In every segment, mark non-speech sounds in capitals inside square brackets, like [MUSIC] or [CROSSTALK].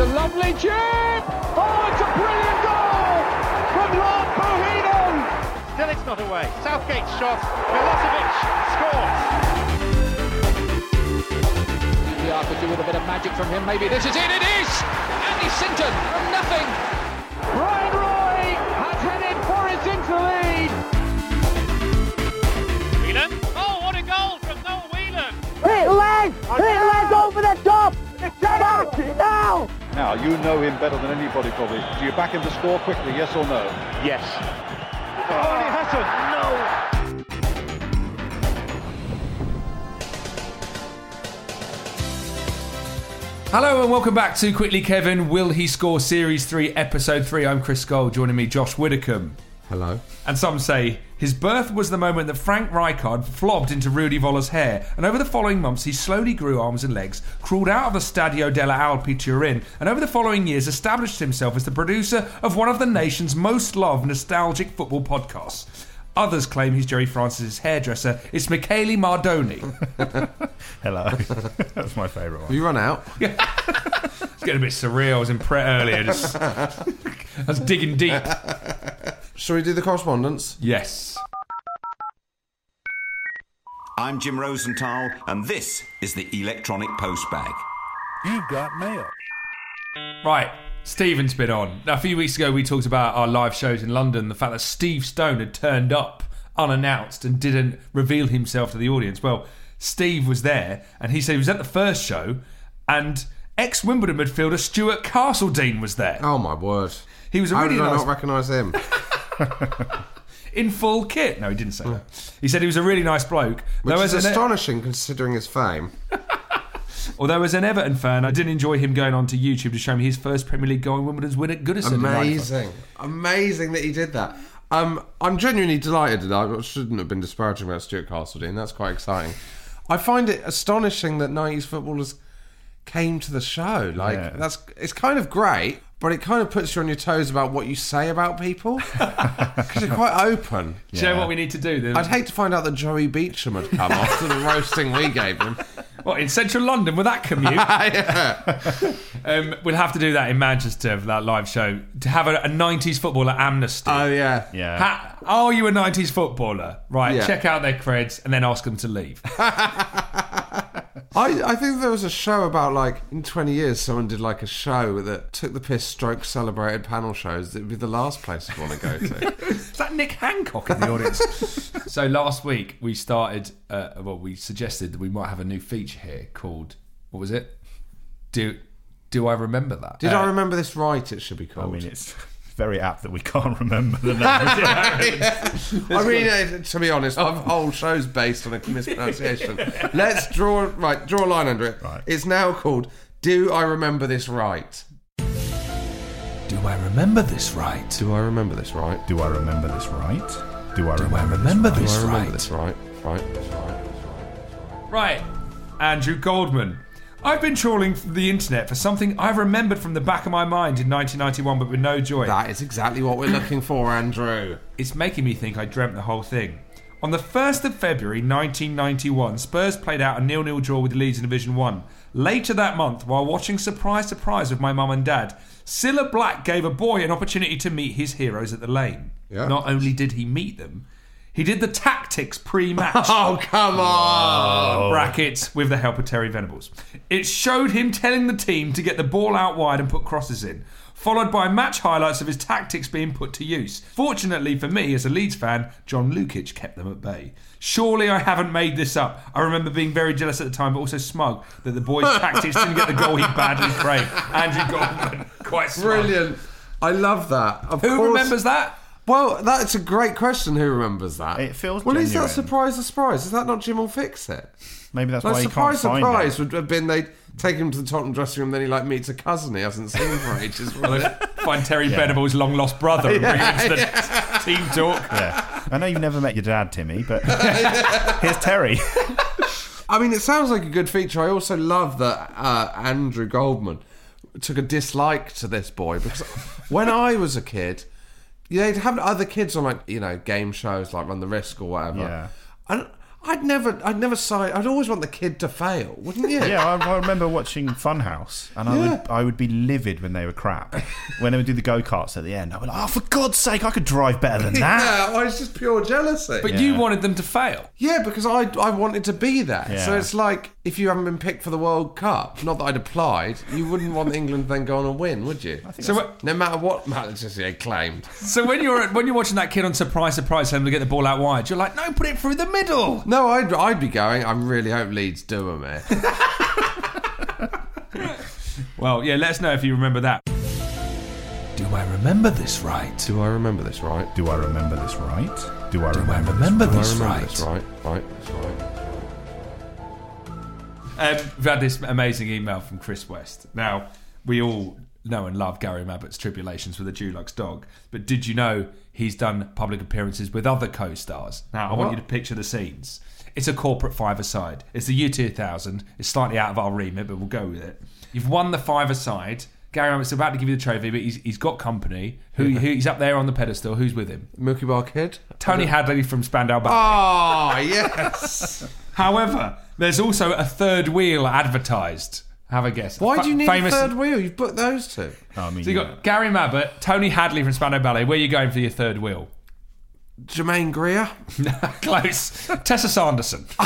It's a lovely chip! Oh, it's a brilliant goal from Lars Bohinen! Still it's not away. Southgate's shot. Milosevic scores. QPR could do with a bit of magic from him. Maybe this is it. It is! Andy Sinton from nothing. Bryan Roy has headed Forest into the lead. Whelan. Oh, what a goal from Noel Whelan. Hit leg! Hit leg over the top! Back now! Now, you know him better than anybody probably. Do you back him to score quickly, yes or no? Yes. Oh, and he! No! Hello and welcome back to Quickly Kevin. Will he score Series 3, Episode 3? I'm Chris Gold. Joining me, Josh Widdicombe. Hello. And some say his birth was the moment that Frank Rijkaard flobbed into Rudy Voller's hair, and over the following months he slowly grew arms and legs, crawled out of the Stadio delle Alpi Turin, and over the following years established himself as the producer of one of the nation's most loved nostalgic football podcasts. Others claim he's Gerry Francis's hairdresser. It's Michele Mardoni. [LAUGHS] Hello. [LAUGHS] That's my favourite one. you run out? [LAUGHS] It's getting a bit surreal. I was in Pret earlier. Just, I was digging deep. Shall we do the correspondence? Yes. I'm Jim Rosenthal, and this is the Electronic Postbag. You've got mail. Right, Stephen's been on. Now, a few weeks ago, we talked about our live shows in London, the fact that Steve Stone had turned up unannounced and didn't reveal himself to the audience. Well, Steve was there, and he said he was at the first show, and ex Wimbledon midfielder Stewart Castledine was there. Oh my word! He was a How really did I not recognise him? [LAUGHS] [LAUGHS] in full kit. No, he didn't say that. He said he was a really nice bloke. Which Though is as an- astonishing considering his fame. Although as an Everton fan, I didn't enjoy him going onto YouTube to show me his first Premier League goal in Wimbledon's win at Goodison. in 95. Amazing, amazing that he did that. Um, I'm genuinely delighted. That I shouldn't have been disparaging about Stewart Castledine. That's quite exciting. I find it astonishing that 90s footballers came to the show. Like Yeah. that's it's kind of great, but it kind of puts you on your toes about what you say about people [LAUGHS] because you're quite open. Do you know what we need to do? Then? I'd hate to find out that Joey Beauchamp had come after the [LAUGHS] roasting we gave him. What in central London with that commute? [LAUGHS] um, we'll have to do that in Manchester for that live show to have a, a '90s footballer amnesty. Oh yeah, Yeah. Ha- are you a '90s footballer? Right, Yeah. check out their creds and then ask them to leave. I, I think there was a show about like in 20 years someone did like a show that took the piss stroke celebrated panel shows that would be the last place I'd want to go to. [LAUGHS] Is that Nick Hancock in the audience? [LAUGHS] so last week we started. Uh, well, we suggested that we might have a new feature here called what was it? Do do I remember that? Did Uh, I remember this right? It should be called. I called. mean, it's very apt that we [LAUGHS] can't remember the [LAUGHS] name. [LAUGHS] I mean, uh, to be honest, our whole show's based on a mispronunciation. Let's draw right, draw a line under it. Right. It's now called "Do I Remember This Right?" Do I remember this right? Do I remember this right? Do I remember this right? Do I Do I remember, remember this this Do I remember right? this right? Right, this right, this right. Right, Andrew Goldman. I've been trawling the internet for something I've remembered from the back of my mind in 1991, but with no joy. That is exactly what we're looking for, Andrew. It's making me think I dreamt the whole thing. On the 1st of February 1991, Spurs played out a nil-nil draw with Leeds in Division 1. Later that month, while watching Surprise Surprise with my mum and dad, Cilla Black gave a boy an opportunity to meet his heroes at the lane. Yeah. Not only did he meet them, he did the tactics pre-match. [LAUGHS] Oh, come on! brackets with the help of Terry Venables. It showed him telling the team to get the ball out wide and put crosses in, followed by match highlights of his tactics being put to use. Fortunately for me, as a Leeds fan, John Lukic kept them at bay. Surely I haven't made this up. I remember being very jealous at the time, but also smug that the boys' [LAUGHS] tactics didn't get the goal he badly craved. Andrew Goldman, quite smug. Brilliant. I love that. Of Who course- remembers that? Well, that's a great question. Who remembers that? It feels Well, is genuine. that surprise? A surprise? Is that not Jim will fix it? Maybe that's Like, why you surprise, can't find surprise it. would have been they take him to the Tottenham dressing room, then he like meets a cousin he hasn't seen for ages. wouldn't it? Find Terry Venables' long lost brother and [LAUGHS] bring him into the team talk. Yeah. I know you've never met your dad, Timmy, but [LAUGHS] here's Terry. I mean, it sounds like a good feature. I also love that uh, Andrew Goldman took a dislike to this boy because when I was a kid, they'd have other kids on like you know game shows like Run the Risk or whatever. Yeah. And I'd never, I'd never side. I'd always want the kid to fail, wouldn't you? Yeah, I, I remember watching Funhouse, and I Yeah. would I would be livid when they were crap. when they would do the go karts at the end, I'd be like, "Oh, for God's sake, I could drive better than [LAUGHS] that." Yeah, I was just pure jealousy. But you wanted them to fail. Yeah, because I I wanted to be there. So it's like if you haven't been picked for the World Cup, not that I'd applied, you wouldn't want England then go on and win, would you? So what- no matter what Manchester claimed. So when you're when you're watching that kid on surprise surprise telling him to get the ball out wide, you're like, no, put it through the middle. No, I'd I'd be going. I really hope Leeds do them here. [LAUGHS] Well, yeah, let us know if you remember that. Do I remember this right? do I remember this right? Do I remember this right? Do I Do I remember? remember Do I this remember right? this right? Right, that's right. Um, we've had this amazing email from Chris West. Now, we all know and love Gary Mabbutt's tribulations with the Dulux dog, but did you know he's done public appearances with other co stars? Now, I want you to picture the scenes. It's a corporate five-a-side. It's the year 2000. It's slightly out of our remit, but we'll go with it. You've won the five-a-side. Gary Mabbutt's about to give you the trophy, but he's, he's got company. Who, who He's up there on the pedestal. Who's with him? Milky Bar Kid. Tony Hadley from Spandau Ballet. Oh ah, yes. [LAUGHS] However, there's also a third wheel advertised. Have a guess. Why Fa- do you need famous- a third wheel? You've booked those two. Oh, I mean, So you got Gary Mabbutt, Tony Hadley from Spandau Ballet. Where are you going for your third wheel? Germaine Greer. [LAUGHS] Close. Tessa Sanderson. [LAUGHS]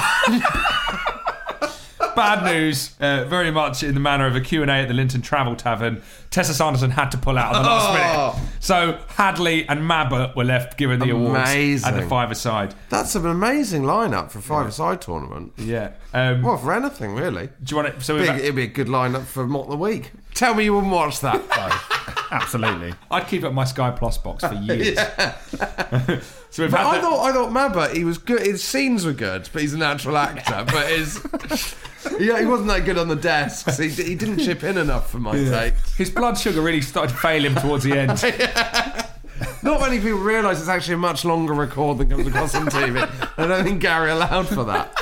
Bad news, uh, very much in the manner of a Q&A at the Linton Travel Tavern. Tessa Sanderson had to pull out at the last Oh. minute. So Hadley and Mabbutt were left given the awards at Amazing. the five-a-side. That's an amazing lineup for a five-a-side tournament. Yeah. Um, Well, for anything really. do you want to... So Big, it'd be a good lineup for Mock the Week. Tell me you wouldn't watch that. Though. [LAUGHS] Absolutely. I'd keep up my Sky Plus box for [LAUGHS] years. [LAUGHS] so we've had I the- thought I thought Mabbutt, he was good. His scenes were good, but he's a natural actor. But his [LAUGHS] yeah, he wasn't that good on the desks. He, he didn't chip in enough for my take. his blood sugar really started to fail him towards the end. [LAUGHS] Not many people realise it's actually a much longer record than comes across on TV. I don't think Gary allowed for that.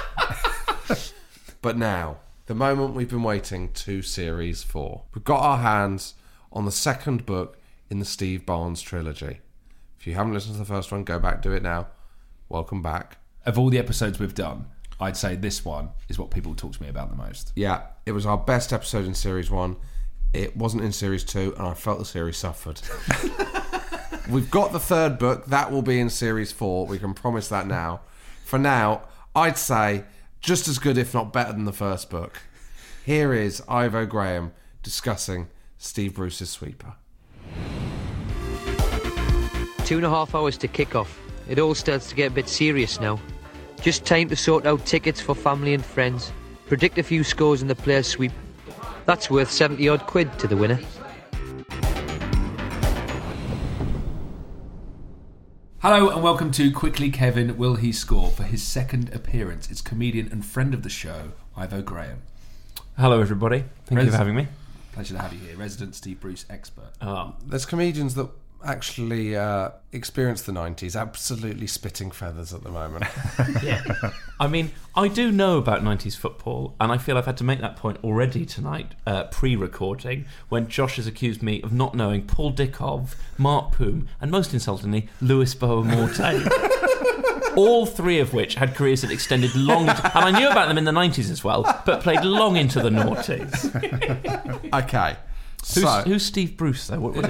but now, the moment we've been waiting to series four. We've got our hands on the second book in the Steve Barnes trilogy. If you haven't listened to the first one, go back, do it now. Welcome back. of all the episodes we've done, I'd say this one is what people talk to me about the most. Yeah, it was our best episode in series one. It wasn't in series two, and I felt the series suffered. [LAUGHS] We've got the third book. That will be in series four. We can promise that now. For now, I'd say just as good, if not better, than the first book. Here is Ivo Graham discussing Steve Bruce's sweeper. Two and a half hours to kick off. It all starts to get a bit serious now. Just time to sort out tickets for family and friends. Predict a few scores in the players' sweep. That's worth 70 odd quid to the winner. Hello and welcome to Quickly Kevin Will He Score for his second appearance. It's comedian and friend of the show, Ivo Graham. Hello, everybody. Thank you for having me. Pleasure to have you here, resident Steve Bruce expert. Oh, There's comedians that actually uh, experienced the 90s absolutely spitting feathers at the moment. [LAUGHS] yeah. I mean, I do know about 90s football, and I feel I've had to make that point already tonight, uh, pre recording, when Josh has accused me of not knowing Paul Dickov, Mart Poom, and most insultingly, Louis Boa Morte. [LAUGHS] All three of which had careers that extended long, and I knew about them in the 90s as well, but played long into the noughties. [LAUGHS] okay. Who's, So- who's Steve Bruce, though? What, what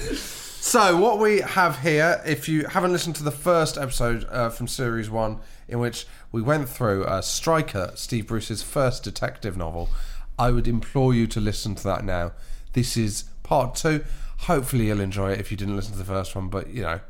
So, what we have here, if you haven't listened to the first episode uh, from series one, in which we went through uh, Striker, Steve Bruce's first detective novel, I would implore you to listen to that now. This is part two. Hopefully, you'll enjoy it if you didn't listen to the first one, but you know,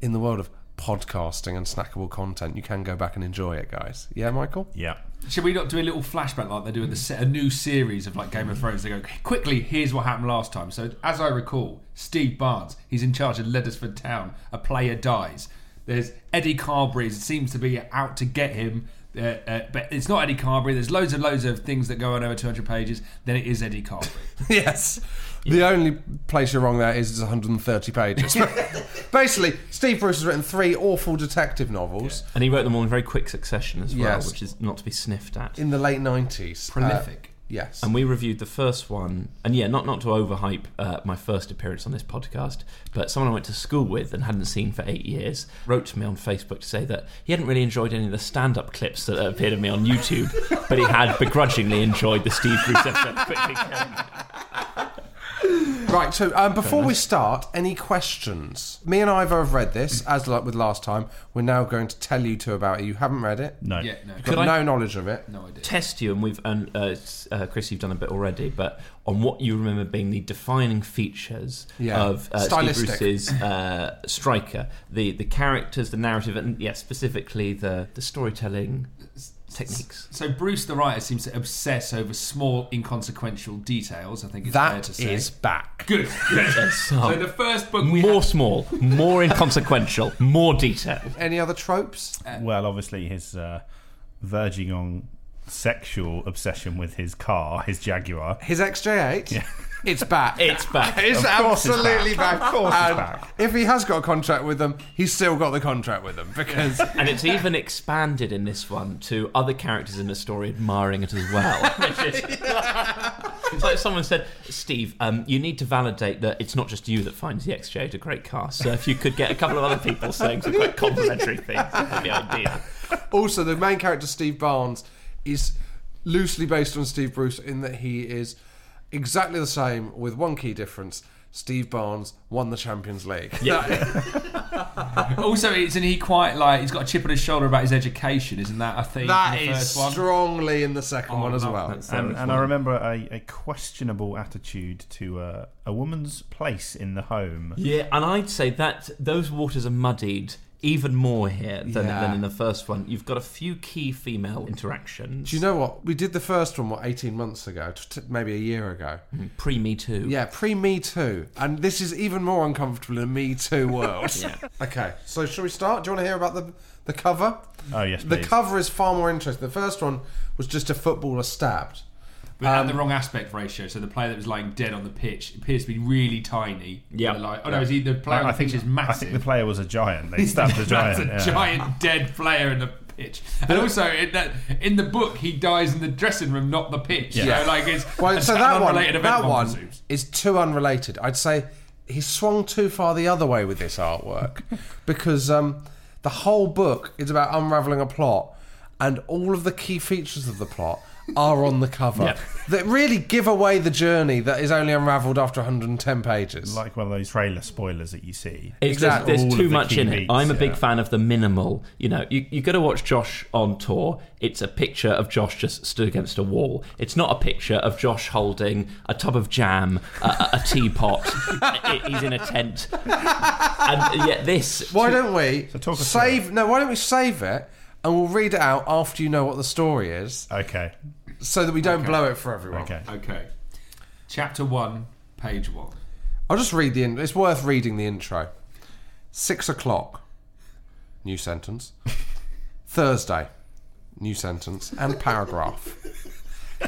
in the world of podcasting and snackable content, you can go back and enjoy it, guys. Yeah, Michael? Yeah. Should we not do a little flashback like they do in the se- a new series of like Game of Thrones? They go quickly. Here's what happened last time. So as I recall, Steve Barnes, he's in charge of Leddersford Town. A player dies. There's Eddie Carberry it seems to be out to get him. Uh, uh, but it's not Eddie Carberry. There's loads and loads of things that go on over 200 pages. Then it is Eddie Carberry. [LAUGHS] yes. The only place you're wrong there is it's 130 pages. [LAUGHS] Basically, Steve Bruce has written three awful detective novels and he wrote them all in very quick succession as well, Yes. which is not to be sniffed at. in the late 90s. Prolific. Uh, yes. And we reviewed the first one, and yeah, not not to overhype uh, my first appearance on this podcast, but someone I went to school with and hadn't seen for eight years wrote to me on Facebook to say that he hadn't really enjoyed any of the stand-up clips that appeared of me on YouTube, but he had begrudgingly enjoyed the Steve Bruce episode. [LAUGHS] Quickly. Right, so um, before we start, any questions? Me and Ivo have read this, as like with last time. We're now going to tell you two about it. You haven't read it? No. Yeah, no. You've Could got I- no knowledge of it. No idea. Test you, and we've and uh, s- uh, Chris, you've done a bit already, but on what you remember being the defining features Yeah. of uh, Steve Stylistic. Bruce's uh, Striker, the the characters, the narrative, and yeah, specifically the the storytelling techniques. So Bruce, the writer, seems to obsess over small, inconsequential details. I think it's fair That to say. is back. good. good. [LAUGHS] Yes, so the first book we more have- small, more inconsequential, more detail. Any other tropes? Well, obviously his uh, verging on sexual obsession with his car, his Jaguar. His XJ8? It's back. It's back. It's Of course it's absolutely back. back. Of course it's And back. If he has got a contract with them, he's still got the contract with them because [LAUGHS] And it's even expanded in this one to other characters in the story admiring it as well. [LAUGHS] [LAUGHS] It's like someone said, Steve, um, you need to validate that it's not just you that finds the XJ8 a great car. So if you could get a couple of other people saying some quite complimentary things, that would be ideal. also the main character Steve Barnes is loosely based on Steve Bruce in that he is exactly the same with one key difference. Steve Barnes won the Champions League. Yeah. [LAUGHS] Also, isn't he quite like he's got a chip on his shoulder about his education? Isn't that a thing? That in the is first one? strongly in the second Oh, one as well. that. And, and I remember a, a questionable attitude to uh, a woman's place in the home. Yeah, and I'd say that those waters are muddied even more here than, Yeah. than in the first one. You've got a few key female interactions. Do you know what? We did the first one, what, 18 months ago? T- t- maybe a year ago. Mm-hmm. Pre Me Too. Yeah, pre Me Too. And this is even more uncomfortable in a Me Too world. [LAUGHS] Yeah. Okay, so shall we start? Do you want to hear about the, the cover? Oh, yes, The please. cover is far more interesting. The first one was just a footballer stabbed. But it had Um, the wrong aspect ratio, so the player that was lying dead on the pitch appears to be really tiny. Yeah. The li- oh no, is he the player I, I the think pitch is I massive? think the player was a giant. They [LAUGHS] stabbed a giant. That's a yeah. giant dead player in the pitch. And also, in, that, in the book, he dies in the dressing room, not the pitch. Yeah. So, like, it's Well, so that one, event, that one one presumes. is too unrelated. I'd say he swung too far the other way with this artwork [LAUGHS] because um, the whole book is about unraveling a plot, and all of the key features of the plot are on the cover Yeah. that really give away the journey that is only unravelled after 110 pages. Like one of those trailer spoilers that you see. It's, Exactly. There's, there's too the much in it. beats, I'm a big fan of the minimal. You know, you you got to watch Josh on tour. It's a picture of Josh just stood against a wall. It's not a picture of Josh holding a tub of jam, a, a, a teapot. [LAUGHS] He's in a tent, and yet this. Why don't we talk us save? No, why don't we save it and we'll read it out after you know what the story is, Okay. so that we don't Okay. blow it for everyone. Okay. Okay. Chapter 1, page 1. I'll just read the. In- it's worth reading the intro. Six o'clock. New sentence. [LAUGHS] Thursday. New sentence and paragraph.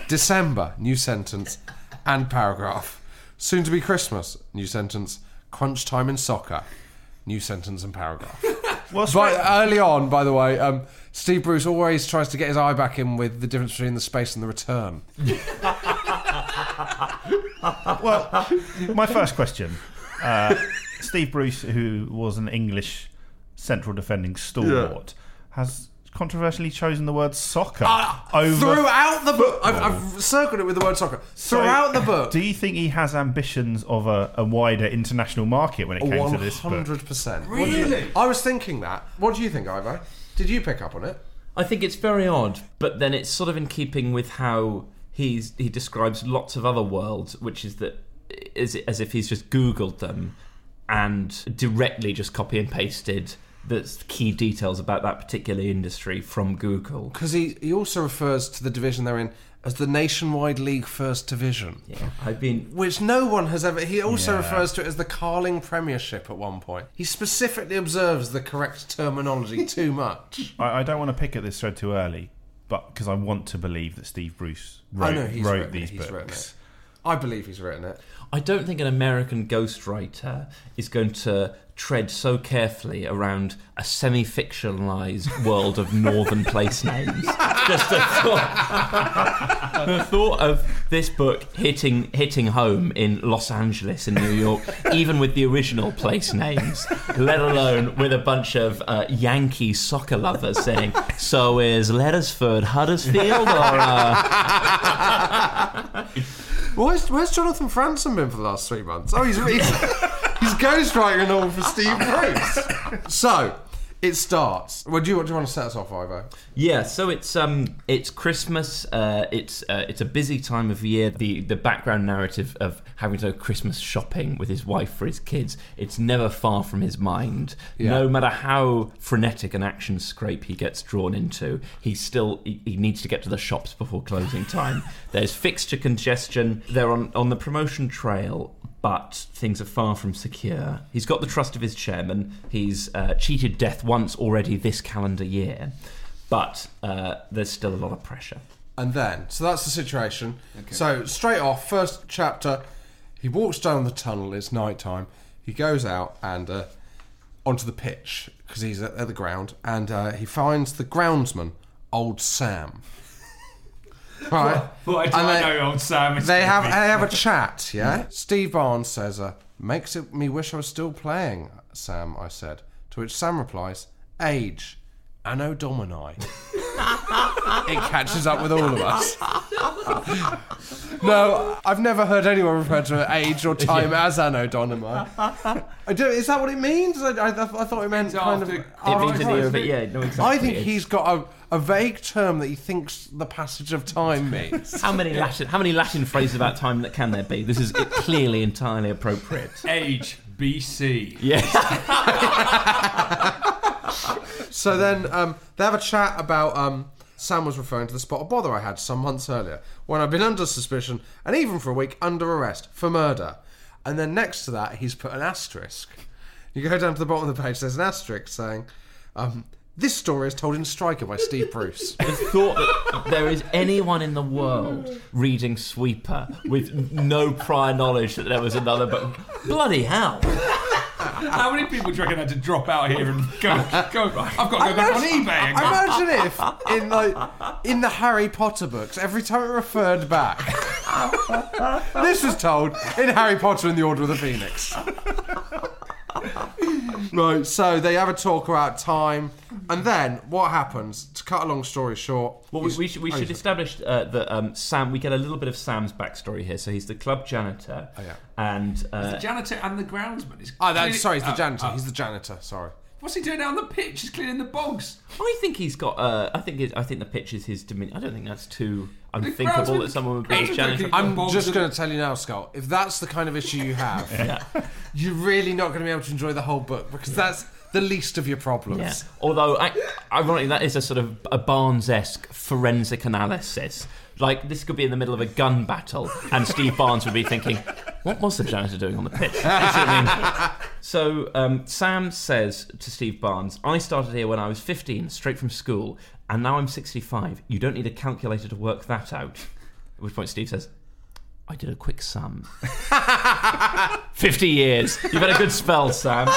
December. New sentence and paragraph. Soon to be Christmas. New sentence. Crunch time in soccer. New sentence and paragraph. Well, But straight- early on, by the way, um, Steve Bruce always tries to get his eye back in with the difference between the space and the return. [LAUGHS] well, my first question. Uh, Steve Bruce, who was an English central defending stalwart, has controversially chosen the word soccer over Throughout the book, I've, I've circled it with the word soccer. So, Throughout the book, Do you think he has ambitions of a, a wider international market when it came to this hundred percent. Really? I was thinking that. What do you think, Ivo? Did you pick up on it? I think it's very odd, but then it's sort of in keeping with how he's he describes lots of other worlds, which is that is as if he's just googled them and directly just copy and pasted the key details about that particular industry from Google. Because he, he also refers to the division they're in as the Nationwide League First Division. Yeah, I've been Which no one has ever. He also Yeah. refers to it as the Carling Premiership at one point. He specifically observes the correct terminology [LAUGHS] too much. I, I don't want to pick at this thread too early, but because I want to believe that Steve Bruce wrote, I know he's wrote these it. He's written books. It. I believe he's written it. I don't think an American ghostwriter is going to tread so carefully around a semi-fictionalized world of northern place [LAUGHS] names. Just the thought, the thought of this book hitting hitting home in Los Angeles in New York, even with the original place names, let alone with a bunch of uh, Yankee soccer lovers saying, "So is Leddersford Huddersfield or?" Uh... Where's, where's Jonathan Franzen been for the last three months? Oh, he's he's, [LAUGHS] he's ghostwriting and all for Steve Bruce. So it starts. Well, do you, do you want to set us off, Ivo? Yeah, so it's um it's Christmas. Uh, it's uh, it's a busy time of year. The the background narrative of having to go Christmas shopping with his wife for his kids. It's never far from his mind. Yeah. No matter how frenetic an action scrape he gets drawn into, he still he, he needs to get to the shops before closing time. [LAUGHS] There's fixture congestion. They're on on the promotion trail. But things are far from secure. He's got the trust of his chairman. He's uh, cheated death once already this calendar year but uh, there's still a lot of pressure. And then, so that's the situation. So straight off, first chapter, he walks down the tunnel. It's night time. He goes out and uh, onto the pitch because he's at, at the ground, and uh, he finds the groundsman, old Sam. Right. Why do And I they- know old Sam? They have be- they have a [LAUGHS] chat, yeah. Steve Barnes says, uh, "Makes it me wish I was still playing." Sam, I said. To which Sam replies, "Age, anno domini." it catches up with all of us. no, I've never heard anyone refer to age or time as anno domini. I do, is that what it means? I, I, I thought it meant kind of. after- It means in the year of yeah, no, exactly. I think he's got a, a vague term that he thinks the passage of time means. How many Latin? How many Latin phrases about time that can there be? This is clearly entirely appropriate. Age BC. Yeah. [LAUGHS] [LAUGHS] So then um, they have a chat about. Um, Sam was referring to the spot of bother I had some months earlier when I'd been under suspicion and even for a week under arrest for murder. And then next to that, he's put an asterisk. You go down to the bottom of the page, there's an asterisk saying, um, This story is told in Striker by Steve Bruce. The thought that there is anyone in the world reading Sweeper with no prior knowledge that there was another book. Bloody hell! [LAUGHS] How many people do you reckon had to drop out here and go? go I've got to go back on eBay. And go, Imagine [LAUGHS] if in like in the Harry Potter books, every time it referred back, [LAUGHS] this was told in Harry Potter and the Order of the Phoenix. [LAUGHS] right, so they have a talk about time, and then what happens? To cut a long story short, Well, we, we should, we oh, should establish uh, that um, Sam. We get a little bit of Sam's backstory here. So he's the club janitor, Oh, yeah. and the uh, janitor and the groundsman. Is Oh, that, sorry, he's the uh, janitor. uh, he's the janitor. Sorry. What's he doing down the pitch? He's cleaning the bogs. I think he's got. Uh, I think. It, I think the pitch is his dominion. I don't think that's too unthinkable that someone would be a groundsman janitor. don't I'm just going to tell you now, Scull. If that's the kind of issue you have, [LAUGHS] you're really not going to be able to enjoy the whole book because that's the least of your problems. Yeah. Although, I, ironically, that is a sort of a Barnes-esque forensic analysis. Like this could be in the middle of a gun battle, and Steve [LAUGHS] Barnes would be thinking, "What was the janitor doing on the pitch?" You see what I mean? So um, Sam says to Steve Barnes, "I started here when I was 15, straight from school, and now I'm 65. You don't need a calculator to work that out." At which point Steve says, I did a quick sum. [LAUGHS] 50 years. You've had a good spell, Sam.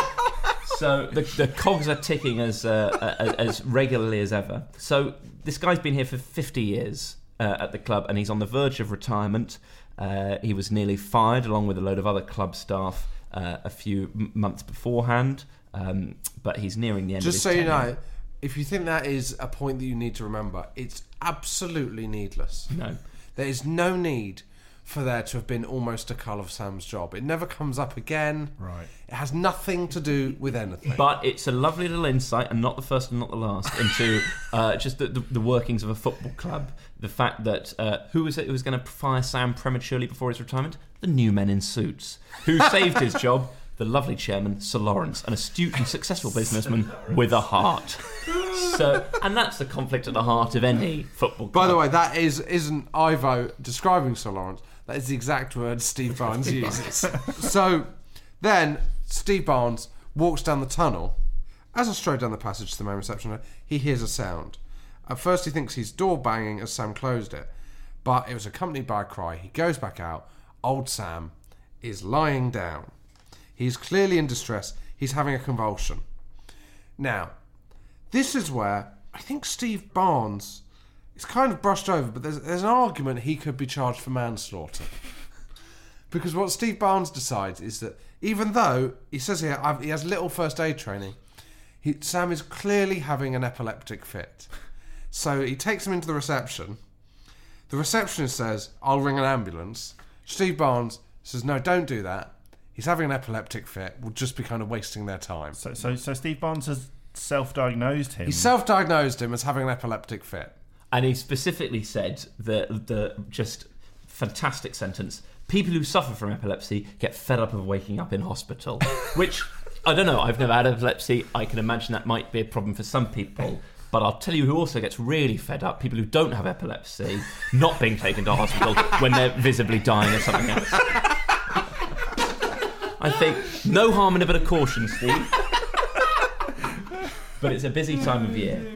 So the, the cogs are ticking as, uh, as regularly as ever. So this guy's been here for 50 years uh, at the club and he's on the verge of retirement. Uh, he was nearly fired along with a load of other club staff uh, a few m- months beforehand, um, but he's nearing the end Just so his you know, if you think that is a point that you need to remember, it's absolutely needless. No. There is no need for there to have been almost a cull of Sam's job. It never comes up again. Right. It has nothing to do with anything. But it's a lovely little insight, and not the first and not the last, into [LAUGHS] uh, just the, the, the workings of a football club. The fact that uh, who was it who was going to fire Sam prematurely before his retirement? The new men in suits. Who [LAUGHS] saved his job? The lovely chairman, Sir Lawrence, an astute and successful businessman with a heart. So, and that's the conflict at the heart of any football club. By the way, that is isn't Ivo describing Sir Lawrence. That is the exact word Steve Barnes uses. [LAUGHS] So then Steve Barnes walks down the tunnel. As I strode down the passage to the main reception, he hears a sound. At first, he thinks he's door banging as Sam closed it, but it was accompanied by a cry. He goes back out. Old Sam is lying down. He's clearly in distress. He's having a convulsion. Now, this is where I think Steve Barnes it's kind of brushed over, but there's, there's an argument he could be charged for manslaughter. because what Steve Barnes decides is that even though he says here I've, he has little first aid training, he, Sam is clearly having an epileptic fit. So he takes him into the reception. The receptionist says, I'll ring an ambulance. Steve Barnes says, No, don't do that. He's having an epileptic fit. We'll just be kind of wasting their time. So, so, so Steve Barnes has self-diagnosed him. He self diagnosed him as having an epileptic fit. And he specifically said the the just fantastic sentence: "People who suffer from epilepsy get fed up of waking up in hospital." [LAUGHS] Which I don't know. I've never had epilepsy. I can imagine that might be a problem for some people. But I'll tell you who also gets really fed up: people who don't have epilepsy, not being taken to hospital [LAUGHS] when they're visibly dying of something else. I think no harm in a bit of caution, Steve. But it's a busy time of year.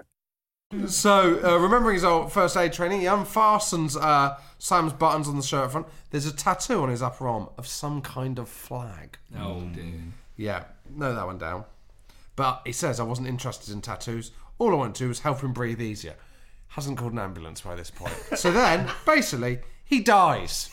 So, uh, remembering his old first aid training, he unfastens uh, Sam's buttons on the shirt front. There's a tattoo on his upper arm of some kind of flag. Oh, dear. Yeah, no, that one down. But he says, I wasn't interested in tattoos. All I want to do was help him breathe easier. Hasn't called an ambulance by this point. so then, basically, he dies.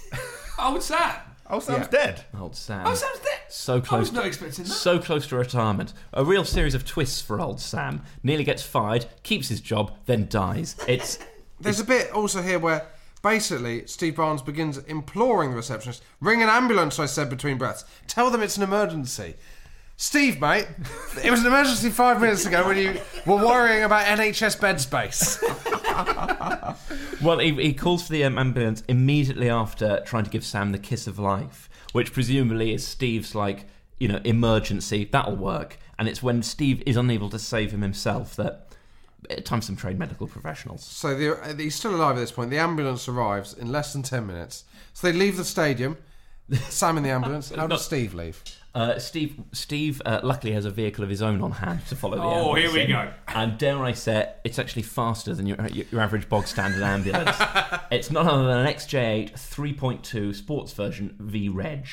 Old Sam. Oh, Sam's Yeah. dead. Old Sam. Oh, Sam's dead. So close. was not expecting that. So close to retirement. A real series of twists for old Sam. Nearly gets fired, keeps his job, then dies. It's [LAUGHS] There's a bit also here where basically Steve Barnes begins imploring the receptionist, ring an ambulance, I said between breaths. Tell them it's an emergency. Steve, mate, it was an emergency five minutes ago when you were worrying about NHS bed space. Well, he, he calls for the um, ambulance immediately after trying to give Sam the kiss of life, which presumably is Steve's like you know emergency. That'll work, and it's when Steve is unable to save him himself that uh, time some trained medical professionals. So the, uh, he's still alive at this point. The ambulance arrives in less than 10 minutes. So they leave the stadium. Sam in the ambulance. How does Steve leave? Uh, Steve, Steve, uh, luckily has a vehicle of his own on hand to follow the Oh, here we in. go. And dare I say, it's actually faster than your your, average bog standard ambulance. [LAUGHS] it's none other than an XJ8 3.2 sports version V Reg.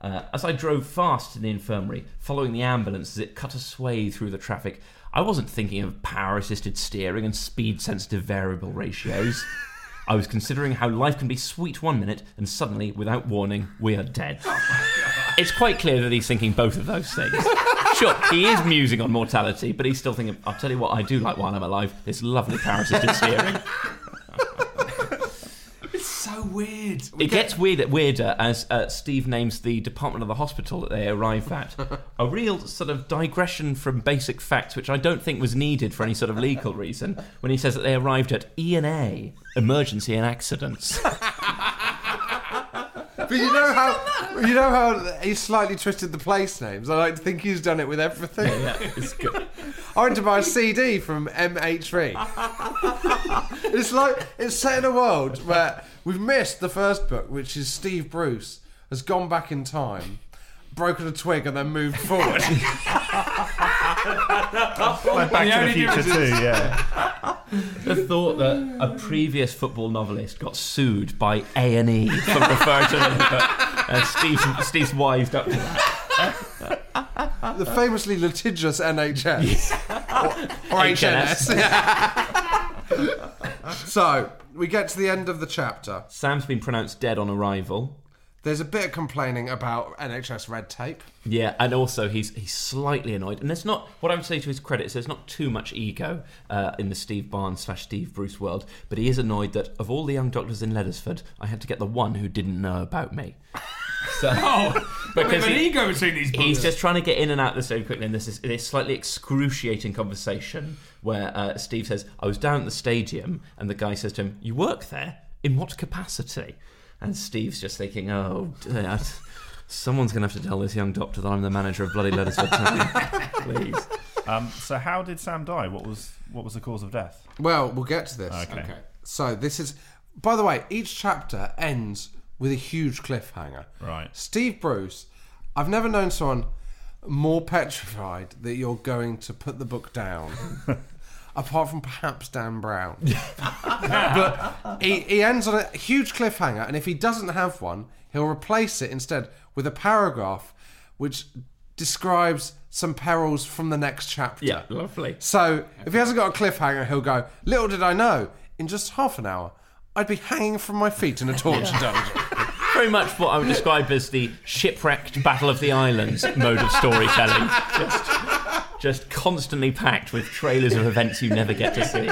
Uh, as I drove fast to the infirmary, following the ambulance as it cut a sway through the traffic, I wasn't thinking of power assisted steering and speed sensitive variable ratios. I was considering how life can be sweet one minute and suddenly, without warning, we are dead. It's quite clear that he's thinking both of those things. [LAUGHS] Sure, he is musing on mortality, but he's still thinking, I'll tell you what I do like while I'm alive this lovely power assisted steering. [LAUGHS] It's so weird. It gets weirder, weirder as uh, Steve names the department of the hospital that they arrive at. [LAUGHS] A real sort of digression from basic facts, which I don't think was needed for any sort of legal reason, when he says that they arrived at E and A, Emergency and Accidents. But you know how you know how he slightly twisted the place names. I like to think he's done it with everything. Yeah, it's good. [LAUGHS] I went to buy a CD from MH3. [LAUGHS] it's like it's set in a world where we've missed the first book, which is Steve Bruce has gone back in time, broken a twig, and then moved forward. Like [LAUGHS] Back to the Future too, yeah. The thought that a previous football novelist got sued by A and E for referring to uh, Steve's, Steve's wised up to that. the famously litigious NHS [LAUGHS] or, or HNS. HNS. [LAUGHS] so we get to the end of the chapter. Sam's been pronounced dead on arrival. There's a bit of complaining about NHS red tape. Yeah, and also he's he's slightly annoyed, and there's not what I would say to his credit is there's not too much ego uh, in the Steve Barnes slash Steve Bruce world, but he is annoyed that of all the young doctors in Leddersford, I had to get the one who didn't know about me. So, [LAUGHS] Oh, [LAUGHS] because an he- ego between these He's just trying to get in and out of the stadium quickly, and this is this slightly excruciating conversation where uh, Steve says, "I was down at the stadium," and the guy says to him, "You work there? In what capacity?" And Steve's just thinking, "Oh, Dad, someone's going to have to tell this young doctor that I'm the manager of bloody Leddersford Town, [LAUGHS] please." Um, so how did Sam die? What was what was the cause of death? Well, we'll get to this. Okay. Okay. So this is, by the way, each chapter ends with a huge cliffhanger. Right. Steve Bruce, I've never known someone more petrified that you're going to put the book down. [LAUGHS] Apart from perhaps Dan Brown. [LAUGHS] but he, he ends on a huge cliffhanger, and if he doesn't have one, he'll replace it instead with a paragraph which describes some perils from the next chapter. Yeah, lovely. So if he hasn't got a cliffhanger, he'll go, Little did I know, in just half an hour, I'd be hanging from my feet in a torture dungeon. [LAUGHS] Very much what I would describe as the shipwrecked Battle of the Islands mode of storytelling. Just, [LAUGHS] just constantly packed with trailers of events you never get to see.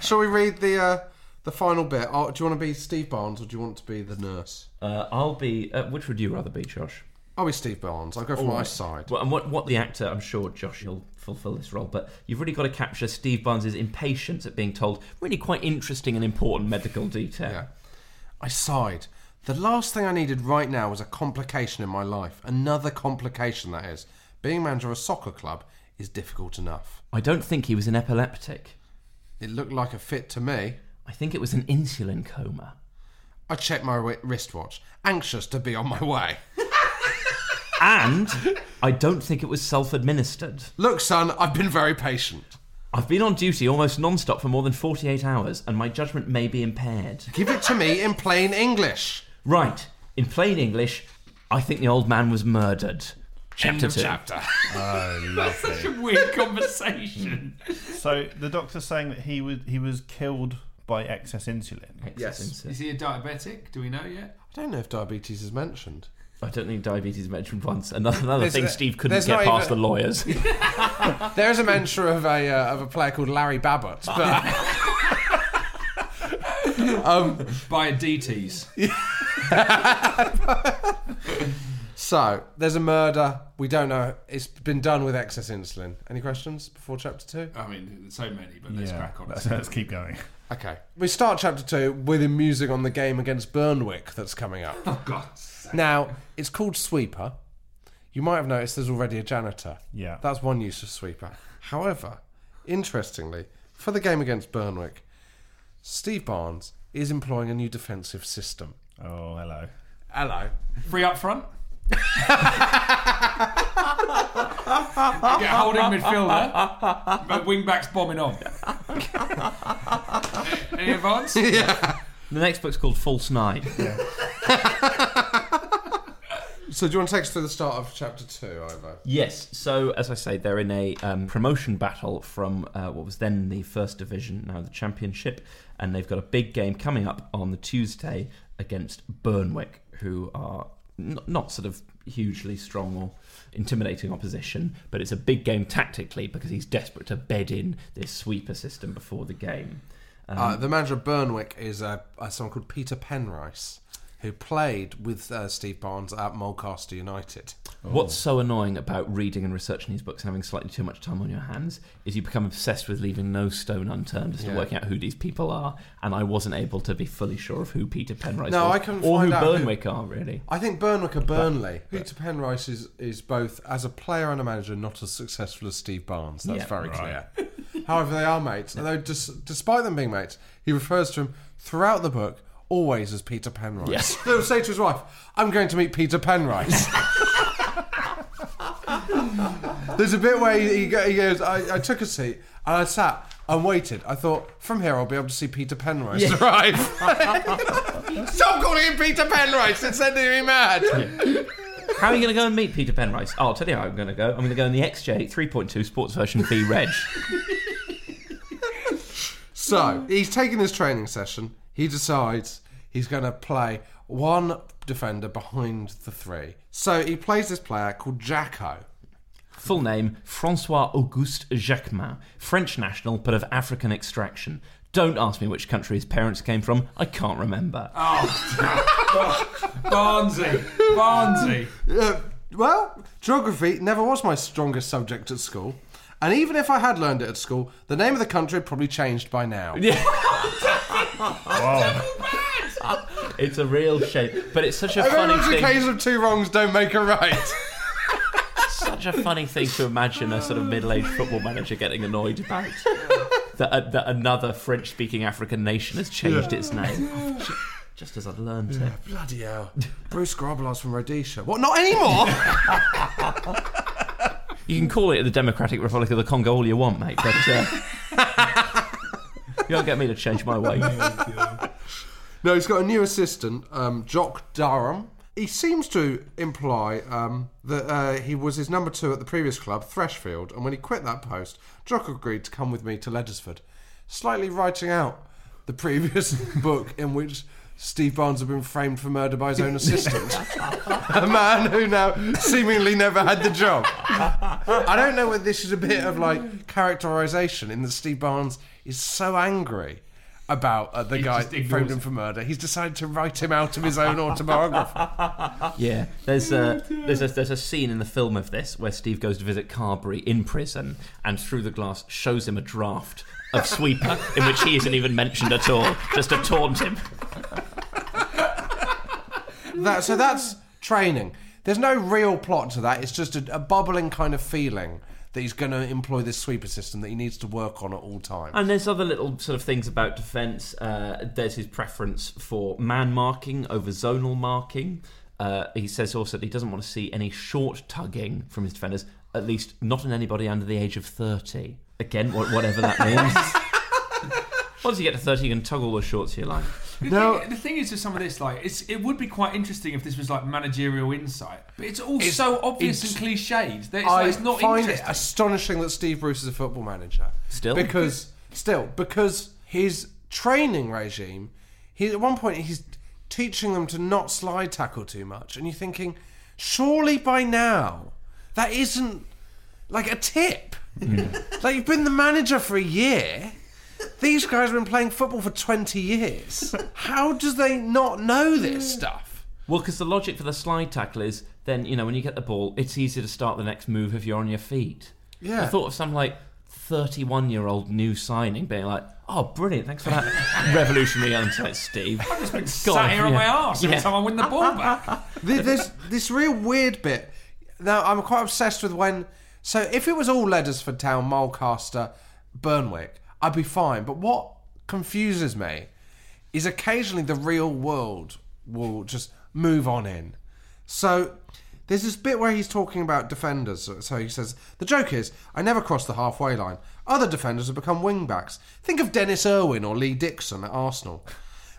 Shall we read the uh, the final bit? Oh, do you want to be Steve Barnes or do you want to be the nurse? Uh, I'll be. Uh, which would you rather be, Josh? I'll be Steve Barnes. I'll go for my Alright. side. Well, and what, what the actor, I'm sure Josh, you'll fulfill this role, but you've really got to capture Steve Barnes' impatience at being told really quite interesting and important medical detail. Yeah. I sighed. The last thing I needed right now was a complication in my life. Another complication, that is. Being manager of a soccer club is difficult enough. I don't think he was an epileptic. It looked like a fit to me. I think it was an insulin coma. I checked my wi- wristwatch, anxious to be on my way. [LAUGHS] And I don't think it was self administered. Look, son, I've been very patient. I've been on duty almost non stop for more than 48 hours, and my judgment may be impaired. Give it to me in plain English. Right, in plain English, I think the old man was murdered. Chapter End two. chapter. Oh, [LAUGHS] lovely. Such a weird conversation. [LAUGHS] So the doctor's saying that he was he was killed by excess insulin. Yes. Is he a diabetic? Do we know yet? I don't know if diabetes is mentioned. I don't think diabetes is mentioned once. Another, another There's- thing Steve couldn't there's get not past even- the lawyers. [LAUGHS] There is a mention of a uh, of a player called Larry Babbitt, but um, By a DTs. So there's a murder. We don't know. It's been done with excess insulin. Any questions before chapter two? I mean, so many, but let's Yeah, crack on. let's- let's keep going. Okay. We start chapter two with him musing on the game against Burnwick that's coming up. [LAUGHS] Oh God. Now, it's called Sweeper. You might have noticed there's already a janitor. Yeah. That's one use of Sweeper. However, interestingly, for the game against Burnwick, Steve Barnes is employing a new defensive system. Oh, hello. Hello. Free up front. Get a holding midfielder, but wing backs bombing on. [LAUGHS] Any advance? Yeah. The next book's called False Night. [LAUGHS] So, do you want to take us through the start of chapter two, Ivo? Yes. So, as I say, they're in a um, promotion battle from uh, what was then the first division, now the championship, and they've got a big game coming up on the Tuesday against Burnwick, who are n- not sort of hugely strong or intimidating opposition, but it's a big game tactically because he's desperate to bed in this sweeper system before the game. Um, uh, the manager of Burnwick is uh, uh, someone called Peter Penrice, who played with uh, Steve Barnes at Mulcaster United. What's so annoying about reading and researching these books and having slightly too much time on your hands is you become obsessed with leaving no stone unturned as to Yeah. working out who these people are. And I wasn't able to be fully sure of who Peter Penrice No, was, I couldn't or find who out who- are really. I think Burnwick are Burnley. Peter Penrice is, is both, as a player and a manager, not as successful as Steve Barnes. That's Yeah. very Right. clear. However, they are mates. [LAUGHS] Although, dis- despite them being mates, he refers to him throughout the book always as Peter Penrice. Yes. He'll say to his wife, I'm going to meet Peter Penrice. There's a bit where he, he goes, I, I took a seat and I sat and waited. I thought, from here I'll be able to see Peter Penrice Yeah. arrive. [LAUGHS] Stop calling him Peter Penrice, it's sending me mad. How are you going to go and meet Peter Penrice? Oh, I'll tell you how I'm going to go. I'm going to go in the XJ 3.2 Sports version V Reg. So he's taking his training session. He decides he's going to play one defender behind the three. So he plays this player called Jacko. Full name Francois Auguste Jacquemin, French national but of African extraction. Don't ask me which country his parents came from. I can't remember. [LAUGHS] Oh, Barnsley. Barnsley. Uh, well, geography never was my strongest subject at school. And even if I had learned it at school, the name of the country had probably changed by now. [LAUGHS] Yeah. It's a real shame, but it's such a I funny remember it's a case of two wrongs don't make a right. Such a funny thing to imagine a sort of middle-aged football manager getting annoyed about. That, uh, that another French-speaking African nation has changed Yeah. its name. Just as I've learned it. Bloody hell. Bruce Grobbelaar's from Rhodesia. What, not anymore? You can call it the Democratic Republic of the Congo all you want, mate, but uh, [LAUGHS] you won't get me to change my way. [LAUGHS] No, he's got a new assistant, um, Jock Durham. He seems to imply um, that uh, he was his number two at the previous club, Threshfield, and when he quit that post, Jock agreed to come with me to Leddersford, slightly writing out the previous [LAUGHS] book in which Steve Barnes had been framed for murder by his own assistant. [LAUGHS] a man who now seemingly never had the job. I don't know whether this is a bit of like characterization in that Steve Barnes is so angry about uh, the He guy just who ignores framed him it. for murder. He's decided to write him out of his own autobiography. Yeah, there's a there's a there's a scene in the film of this where Steve goes to visit Carberry in prison, and through the glass shows him a draft of Sweeper in which he isn't even mentioned at all, just to taunt him. That, so that's training. There's no real plot to that. It's just a, a bubbling kind of feeling that he's going to employ this sweeper system that he needs to work on at all times. And there's other little sort of things about defence. Uh, there's his preference for man marking over zonal marking. Uh, he says also that he doesn't want to see any short tugging from his defenders, at least not in anybody under the age of 30. Again, whatever that means. [LAUGHS] Once you get to 30, you can tug all the shorts you like. The, thing, the thing is with some of this, like, it's it would be quite interesting if this was like managerial insight, but it's all It's- so obvious it's- and cliched that it's, I like, it's not find interesting. it astonishing that Steve Bruce is a football manager. Still? because still because his training regime, he at one point he's teaching them to not slide tackle too much, and you're thinking, surely by now that isn't like a tip. Hmm. like you've been the manager for a year. These guys have been playing football for 20 years. How do they not know this hmm. stuff? Well, because the logic for the slide tackle is then you know when you get the ball, it's easier to start the next move if you're on your feet. Yeah. I thought of some like 31 year old new signing being like, "Oh, brilliant! Thanks for that [LAUGHS] revolutionary insight, Steve." I've just been God, sat here on yeah. my arse every Yeah. time I win the ball back. [LAUGHS] There's this real weird bit. Now I'm quite obsessed with when. So if it was all Leddersford Town, Mulcaster, Burnwick, I'd be fine. But what confuses me is occasionally the real world will just move on in. So there's this bit where he's talking about defenders. So he says, The joke is, I never crossed the halfway line. Other defenders have become wing backs. Think of Dennis Irwin or Lee Dixon at Arsenal.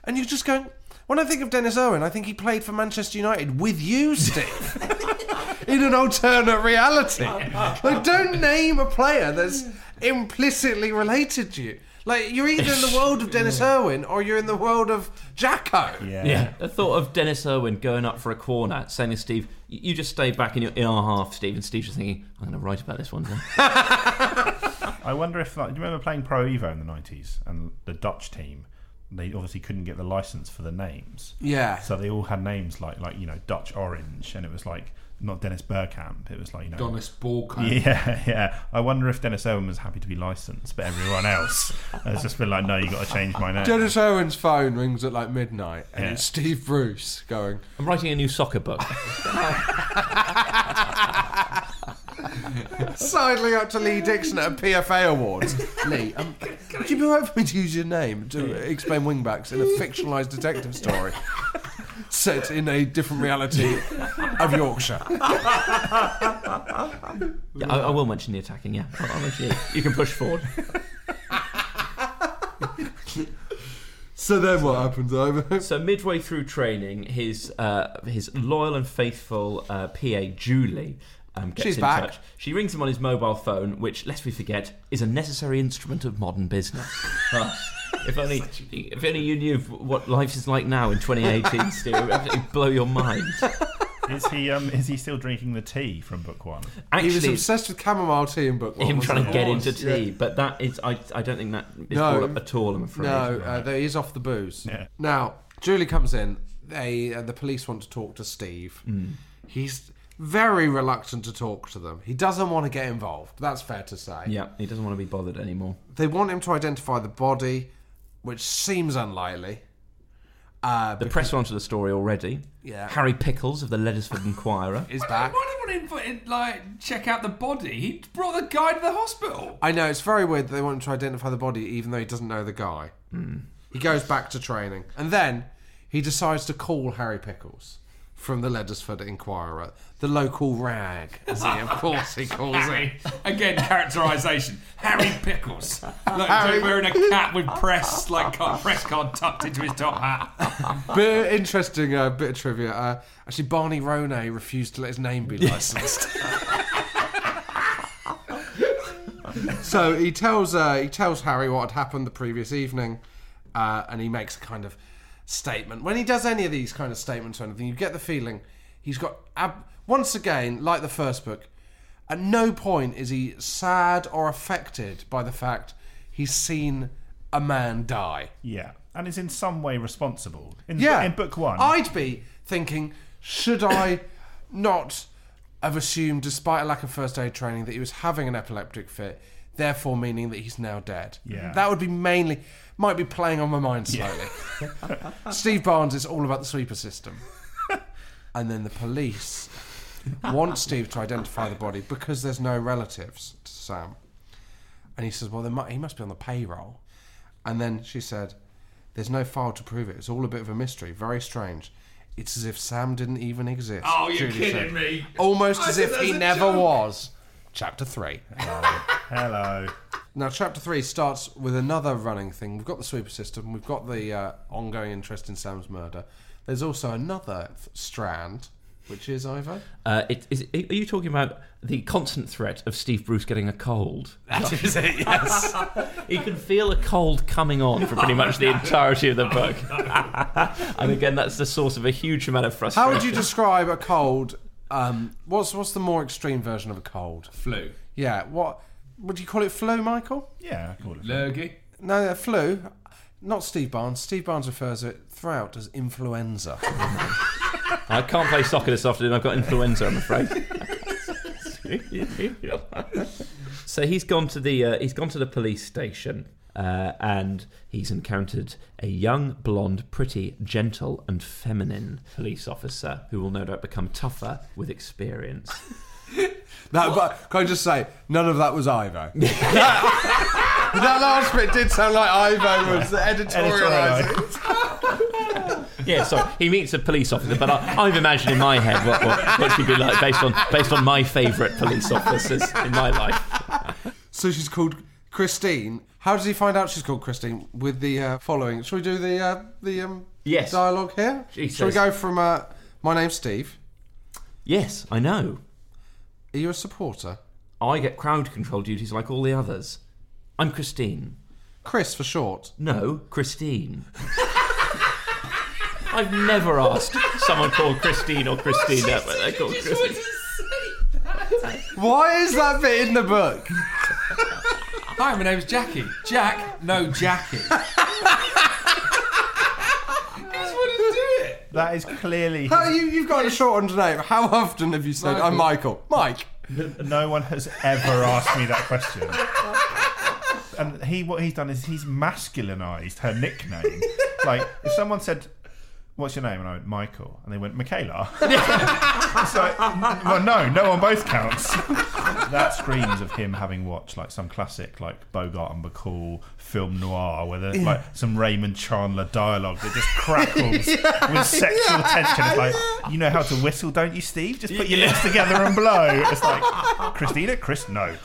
And you're just going, when I think of Dennis Irwin, I think he played for Manchester United with you, Steve. [LAUGHS] in an alternate reality. Like, don't name a player that's implicitly related to you. Like, you're either in the [LAUGHS] world of Dennis Irwin or you're in the world of Jacko. Yeah. The thought of Dennis Irwin going up for a corner, saying to Steve, "You you just stay back in your in our half, Steve," and Steve's just thinking, "I'm going to write about this one." Then. [LAUGHS] I wonder if, like, do you remember playing Pro Evo in the 90s and the Dutch team? They obviously couldn't get the license for the names. Yeah. So they all had names like, like you know, Dutch Orange, and it was like not Dennis Bergkamp. It was like, you know. Dennis Bergkamp. [LAUGHS] Yeah, yeah. I wonder if Dennis Owen was happy to be licensed, but everyone else has just been like, no, you got to change my name. Dennis Owen's phone rings at like midnight and Yeah. it's Steve Bruce going, I'm writing a new soccer book. [LAUGHS] sidling up to Lee Dixon at a PFA Awards. Lee, um, [LAUGHS] would you be right for me to use your name to explain wingbacks in a fictionalised detective story set in a different reality of Yorkshire? Yeah, I, I will mention the attacking. Yeah, I'll, I'll mention it. You can push forward. So then what happens, Ivan? So midway through training, his uh, his loyal and faithful uh, PA Julie um, gets She's in back. touch. She rings him on his mobile phone, which, lest we forget, is a necessary instrument of modern business. [LAUGHS] If only if only you knew what life is like now in 2018, [LAUGHS] Steve, it would absolutely blow your mind. Is he um is he still drinking the tea from book one? he was Actually- obsessed with chamomile tea in book one. Him trying to get into tea, Yeah. but that is I I don't think that is No. brought up at all. I'm afraid. No, uh, there- he's off the booze. Yeah. Now, Julie comes in. They, uh, the police want to talk to Steve. Mm. He's very reluctant to talk to them. He doesn't want to get involved. That's fair to say. Yeah, he doesn't want to be bothered anymore. They want him to identify the body, which seems unlikely. Uh, The press are onto the story already. Yeah. Harry Pickles of the Leddersford Inquirer [LAUGHS] is Why back. do you want him to like check out the body? He brought the guy to the hospital. I know it's very weird that they want him to identify the body, even though he doesn't know the guy. He goes back to training, and then he decides to call Harry Pickles from the Leddersford Inquirer, the local rag, as he of [LAUGHS] course he calls it. Again, characterisation. Harry Pickles. [LAUGHS] Like Harry- wearing a cap with press like card, press card tucked into his top hat. [LAUGHS] Bit interesting uh, bit of trivia. Uh, actually, Barney Ronay refused to let his name be licensed. so he tells uh, he tells Harry what had happened the previous evening, uh, and he makes a kind of statement. When he does any of these kind of statements or anything, you get the feeling he's got ab- once again, like the first book. At no point is he sad or affected by the fact he's seen a man die. Yeah, and is in some way responsible. In, Yeah. in book one, I'd be thinking, should I not have assumed, despite a lack of first aid training, that he was having an epileptic fit, therefore meaning that he's now dead? Yeah. That would be mainly, might be playing on my mind Yeah. [LAUGHS] Steve Barnes is all about the sweeper system. [LAUGHS] and then the police want Steve to identify the body because there's no relatives to Sam. And he says, well, mu- he must be on the payroll. And then she said, there's no file to prove it. It's all a bit of a mystery. Very strange. It's as if Sam didn't even exist. Oh, you're Julie kidding me. Almost I as if he never joke. was. Chapter 3. hello. Now, chapter 3 starts with another running thing. We've got the sweeper system. We've got the uh, ongoing interest in Sam's murder. There's also another th- strand, which is, Ivo? Uh, it, is, are you talking about the constant threat of Steve Bruce getting a cold? That [LAUGHS] is it, yes. he can feel a cold coming on for pretty much the entirety of the book. [LAUGHS] and again, that's the source of a huge amount of frustration. How would you describe a cold? Um, what's what's the more extreme version of a cold? Flu. Yeah. What would you call it? Flu, Michael? Yeah, I call it. Lurgy. No, uh, flu. Not Steve Barnes. Steve Barnes refers to it throughout as influenza. [LAUGHS] I can't play soccer this afternoon. I've got influenza, I'm afraid. [LAUGHS] [LAUGHS] so he's gone to the uh, he's gone to the police station. Uh, and he's encountered a young, blonde, pretty, gentle, and feminine police officer who will no doubt become tougher with experience. [LAUGHS] That, but can I just say, none of that was Ivo. [LAUGHS] that, that last bit did sound like Ivo was editorialising. [LAUGHS] yeah, so he meets a police officer, but I, I've imagined in my head what, what, what she'd be like based on based on my favourite police officers in my life. So she's called Christine. How does he find out she's called Christine? With the uh, following, shall we do the uh, the um, Yes. dialogue here? She shall we says- go from uh, my name's Steve? Yes, I know. Are you a supporter? I get crowd control duties like all the others. I'm Christine. Chris for short. No, Christine. [LAUGHS] I've never asked someone called Christine or Christine that way. They're called Christine. Why is that bit in the book? [LAUGHS] Hi, my name's Jackie. Jack, no Jackie. [LAUGHS] That is clearly. How, you, you've got a shortened name. How often have you said, I'm Michael? Mike. No one has ever asked me that question. And he, what he's done is he's masculinized her nickname. Like, if someone said, "What's your name?" and I went, "Michael," and they went, "Michaela." [LAUGHS] it's like, well, no, no on both counts. that screams of him having watched like some classic, like Bogart and Bacall film noir, where there's like some Raymond Chandler dialogue that just crackles [LAUGHS] with sexual tension. It's like, you know how to whistle, don't you, Steve? Just put your lips together and blow. It's like, Christina, Chris, no.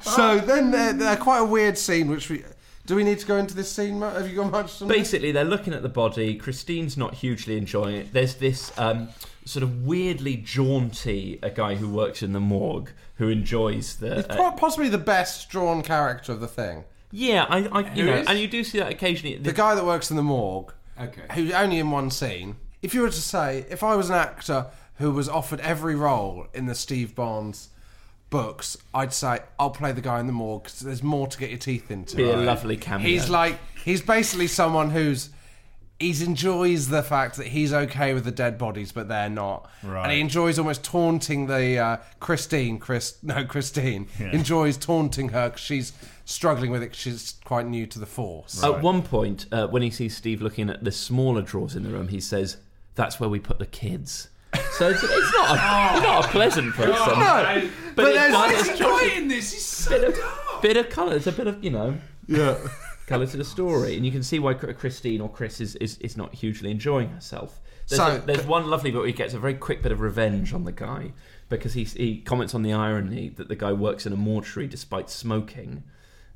So then they're, they're quite a weird scene, which we. Do we need to go into this scene? Matt? Have you got much? on this? Basically, they're looking at the body. Christine's not hugely enjoying it. There's this um, sort of weirdly jaunty a guy who works in the morgue who enjoys the. He's uh, possibly the best drawn character of the thing. yeah, I, I you Who know, is? and you do see that occasionally. The guy that works in the morgue, Okay. who's only in one scene. If you were to say, if I was an actor who was offered every role in the Steve Barnes books, I'd say I'll play the guy in the morgue because there's more to get your teeth into. Be a lovely cameo. He's like he's basically someone who's he's enjoys the fact that he's okay with the dead bodies, but they're not, Right. and he enjoys almost taunting the uh, Christine. Chris, [LAUGHS] no, Christine Yeah. enjoys taunting her because she's struggling with it. 'cause she's quite new to the force. At one point, uh, when he sees Steve looking at the smaller drawers in the room, he says, "That's where we put the kids." So it's, it's not a, he's not a pleasant person. No, but it there's- does- Why is it's he just- in this? He's so bit of, bit of colour. It's a bit of you know Yeah. colour to the story, and you can see why Christine or Chris is, is, is not hugely enjoying herself. There's, So- a, there's one lovely bit where he gets a very quick bit of revenge on the guy because he he comments on the irony that the guy works in a mortuary despite smoking,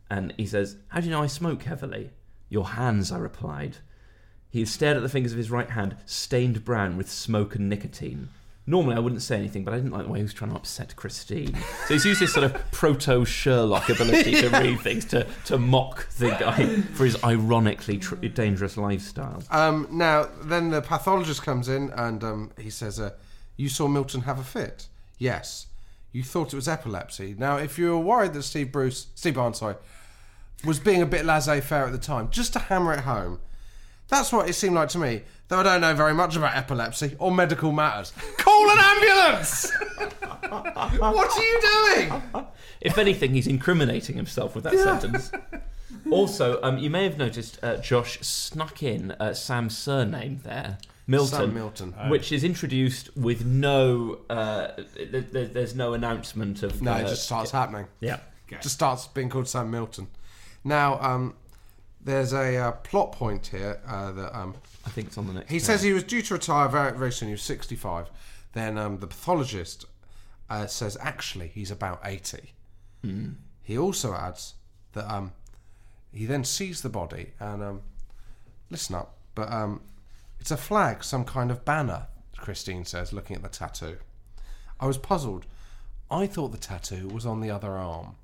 and he says, "How do you know I smoke heavily?" Your hands, I replied. He stared at the fingers of his right hand, stained brown with smoke and nicotine. Normally, I wouldn't say anything, but I didn't like the way he was trying to upset Christine. So he's used this sort of proto Sherlock ability to [LAUGHS] read things, to, to mock the guy for his ironically tr- dangerous lifestyle. Um, now, then the pathologist comes in and um, he says, uh, You saw Milton have a fit? Yes. You thought it was epilepsy. Now, if you were worried that Steve Bruce, Steve Barnes, sorry, was being a bit laissez faire at the time, just to hammer it home, that's what it seemed like to me, though I don't know very much about epilepsy or medical matters. Call an ambulance! [LAUGHS] what are you doing? If anything, he's incriminating himself with that sentence. Also, um, you may have noticed uh, Josh snuck in uh, Sam's surname there, Milton, Sam Milton. which is introduced with no. Uh, th- th- there's no announcement of. No, uh, it just starts happening. Yeah. Just starts being called Sam Milton. Now, um, there's a uh, plot point here uh, that um, I think it's on the next. he page. says he was due to retire very, very soon. He was 65. Then um, the pathologist uh, says actually he's about 80. Hmm. He also adds that um, he then sees the body and um, listen up, but um, it's a flag, some kind of banner. Christine says, looking at the tattoo. I was puzzled. I thought the tattoo was on the other arm.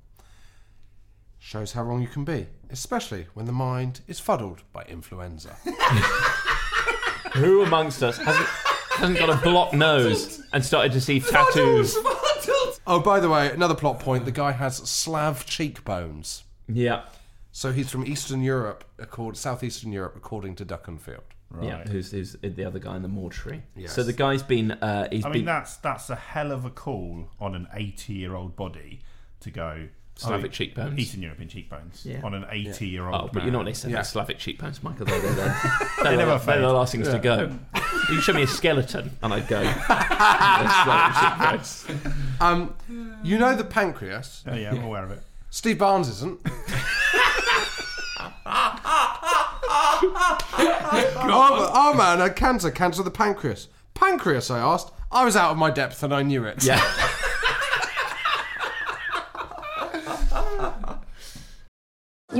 Shows how wrong you can be, especially when the mind is fuddled by influenza. [LAUGHS] Who amongst us hasn't hasn't got a blocked nose and started to see tattoos? Oh, by the way, another plot point: the guy has Slav cheekbones. Yeah. So he's from Eastern Europe, according, southeastern Europe, according to Duckenfield. Yeah, who's, who's the other guy in the mortuary. Yes. So the guy's been. Uh, he's I been mean, that's that's a hell of a call on an 80 year old body to go. Slavic oh, cheekbones. Eastern European cheekbones. Yeah. On an 80 year old Oh, but you're not they say Yeah. about Slavic cheekbones, Michael? They're, they're, [LAUGHS] they're, They they're, never they're the last things to go. You can show me a skeleton, and I'd go. [LAUGHS] Um, you know the pancreas. Oh, yeah, I'm aware of it. Steve Barnes isn't. [LAUGHS] our, our man had cancer, cancer of the pancreas. Pancreas, I asked. I was out of my depth and I knew it. Yeah.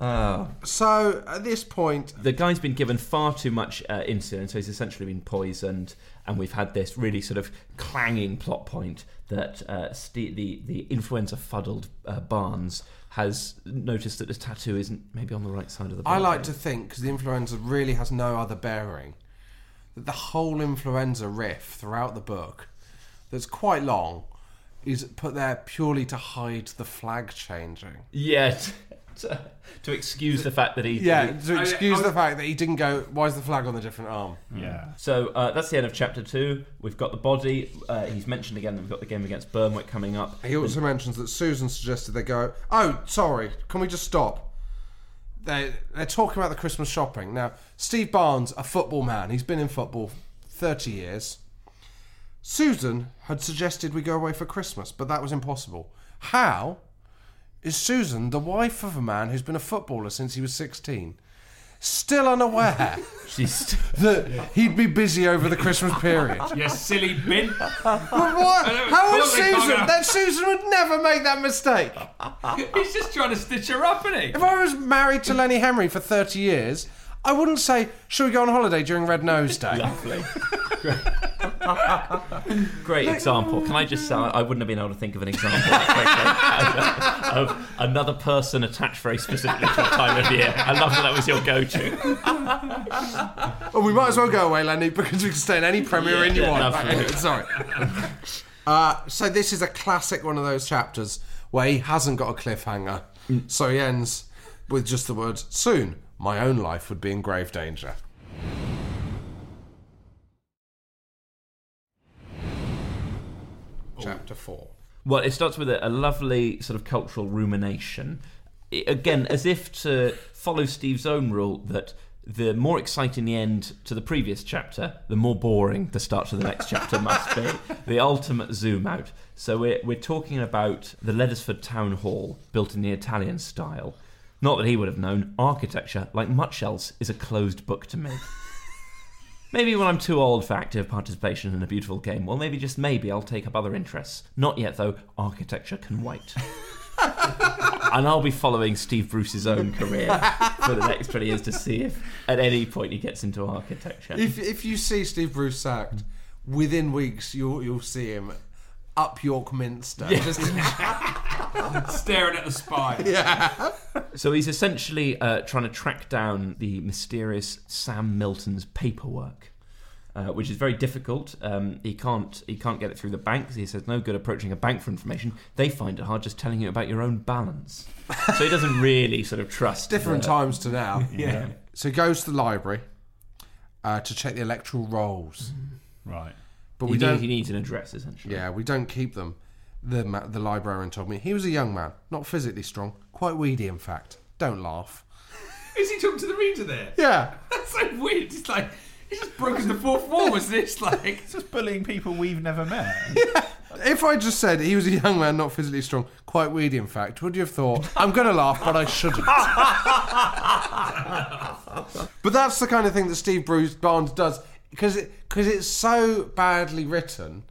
Oh. So at this point, the guy's been given far too much uh, insulin, so he's essentially been poisoned, and we've had this really sort of clanging plot point that uh, Ste the the influenza fuddled uh, Barnes has noticed that his tattoo isn't maybe on the right side of the. I body. like to think, because the influenza really has no other bearing, that the whole influenza riff throughout the book, that's quite long, is put there purely to hide the flag changing. Yeah, [LAUGHS] [LAUGHS] to, to excuse the fact that he. Yeah, he- to excuse the fact that he didn't go, why is the flag on the different arm? Yeah. So uh, that's the end of chapter two. We've got the body. Uh, he's mentioned again that we've got the game against Burnwick coming up. He also mentions that Susan suggested they go, oh, sorry, can we just stop? They, they're talking about the Christmas shopping. Now, Steve Barnes, a football man, he's been in football 30 years. Susan had suggested we go away for Christmas, but that was impossible. How is Susan, the wife of a man who's been a footballer since he was 16, still unaware [LAUGHS] She's [LAUGHS] that he'd be busy over the Christmas period? [LAUGHS] You silly bin. But what? How is Susan? That Susan would never make that mistake. He's just trying to stitch her up, isn't he? If I was married to Lenny Henry for 30 years, I wouldn't say, Shall we go on holiday during Red Nose Day? Lovely. [LAUGHS] Great example. Can I just say I wouldn't have been able to think of an example of another person attached very specifically to a time of year. I love that that was your go-to. Well, we might as well go away, Lenny, because we can stay in any Premier Inn you want. Anyway, sorry. Uh, so this is a classic one of those chapters where he hasn't got a cliffhanger. So he ends with just the words, soon, my own life would be in grave danger. Oh. Chapter 4. Well, it starts with a, a lovely sort of cultural rumination. I- again, as if to follow Steve's own rule that the more exciting the end to the previous chapter, the more boring the start to the next chapter [LAUGHS] must be. The ultimate zoom out. So we're, we're talking about the Leddersford Town Hall, built in the Italian style. Not that he would have known, architecture, like much else, is a closed book to me. [LAUGHS] Maybe when I'm too old for active participation in a beautiful game, well, maybe just maybe I'll take up other interests. Not yet, though. Architecture can wait. [LAUGHS] and I'll be following Steve Bruce's own career for the next 20 years to see if at any point he gets into architecture. If, if you see Steve Bruce sacked, within weeks you'll, you'll see him up York Minster. Yeah. Just [LAUGHS] [LAUGHS] Staring at the spy. Yeah. So he's essentially uh, trying to track down the mysterious Sam Milton's paperwork, uh, which is very difficult. Um, he can't he can't get it through the bank. He says no good approaching a bank for information. They find it hard just telling you about your own balance. so he doesn't really sort of trust. Different the- times to now. Yeah. So he goes to the library uh, to check the electoral rolls. Right. But we need- don't. he needs an address essentially. Yeah, we don't keep them. The ma- the librarian told me he was a young man, not physically strong, quite weedy in fact. Don't laugh. Is he talking to the reader there? Yeah. That's so weird. It's like he's just broken the fourth wall, isn't like It's just bullying people we've never met. [LAUGHS] If I just said he was a young man, not physically strong, quite weedy in fact, would you have thought I'm going to laugh, but I shouldn't? [LAUGHS] but that's the kind of thing that Steve Bruce Barnes does because it, cause it's so badly written.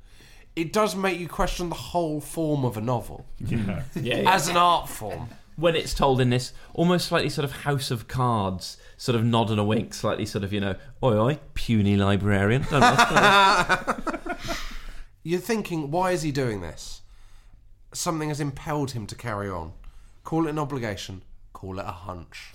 It does make you question the whole form of a novel hmm. Yeah, yeah. as an art form. when it's told in this almost slightly sort of House of Cards, sort of nod and a wink, slightly sort of you know, oi oi, puny librarian. Don't laugh. You're thinking, why is he doing this? Something has impelled him to carry on. Call it an obligation, call it a hunch.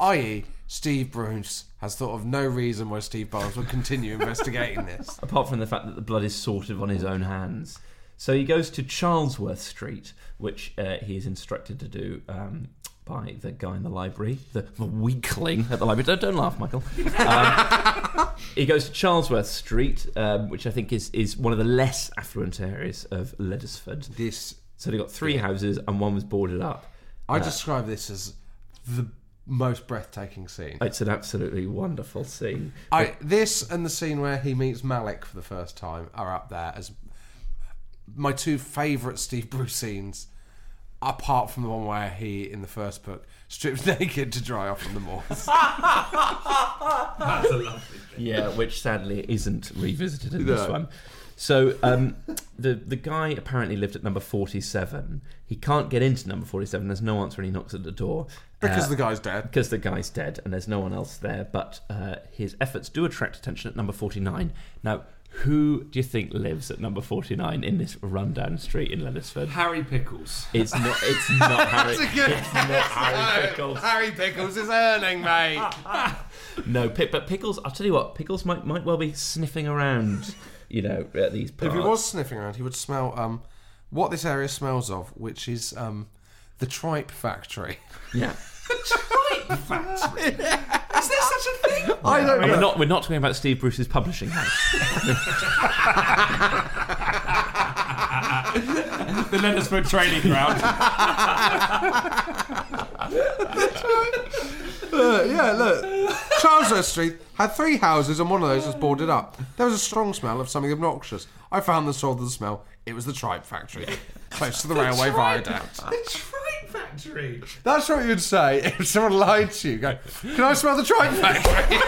I.e., Steve Bruce has thought of no reason why Steve Barnes would continue [LAUGHS] investigating this. Apart from the fact that the blood is sorted on his own hands. So he goes to Charlesworth Street, which uh, he is instructed to do um, by the guy in the library, the, the weakling at the library. Don't, don't laugh, Michael. Um, [LAUGHS] he goes to Charlesworth Street, um, which I think is, is one of the less affluent areas of Leddersford. This, so they got three houses and one was boarded up. I Uh, describe this as the most breathtaking scene. It's an absolutely wonderful scene. I, this and the scene where he meets Malik for the first time are up there as my two favourite Steve Bruce scenes, apart from the one where he, in the first book, strips [LAUGHS] naked to dry off on the moors. [LAUGHS] That's a lovely yeah, which sadly isn't revisited in this one. So um, the the guy apparently lived at number forty seven. He can't get into number forty seven. There's no answer, and he knocks at the door Because Uh, the guy's dead. Because the guy's dead, and there's no one else there. But uh, his efforts do attract attention at number forty nine. Now, who do you think lives at number forty nine in this rundown street in Leddersford? Harry Pickles. It's not. It's [LAUGHS] not Harry. That's a good it's not Harry Pickles. Harry Pickles is earning, mate. [LAUGHS] No, but Pickles. I'll tell you what. Pickles might might well be sniffing around. You know, at these If he was sniffing around, he would smell um, what this area smells of, which is um, the tripe factory. Yeah. [LAUGHS] Tripe factory. Is there such a thing? I don't And know. We're not. We're not talking about Steve Bruce's publishing house. [LAUGHS] the Leddersford training ground. Uh, yeah, look. Charlesworth Street had three houses and one of those was boarded up. There was a strong smell of something obnoxious. I found the source of the smell. It was the tripe factory, close to the railway viaduct. The tripe factory. That's what you'd say if someone lied to you. Go, can I smell the tripe factory?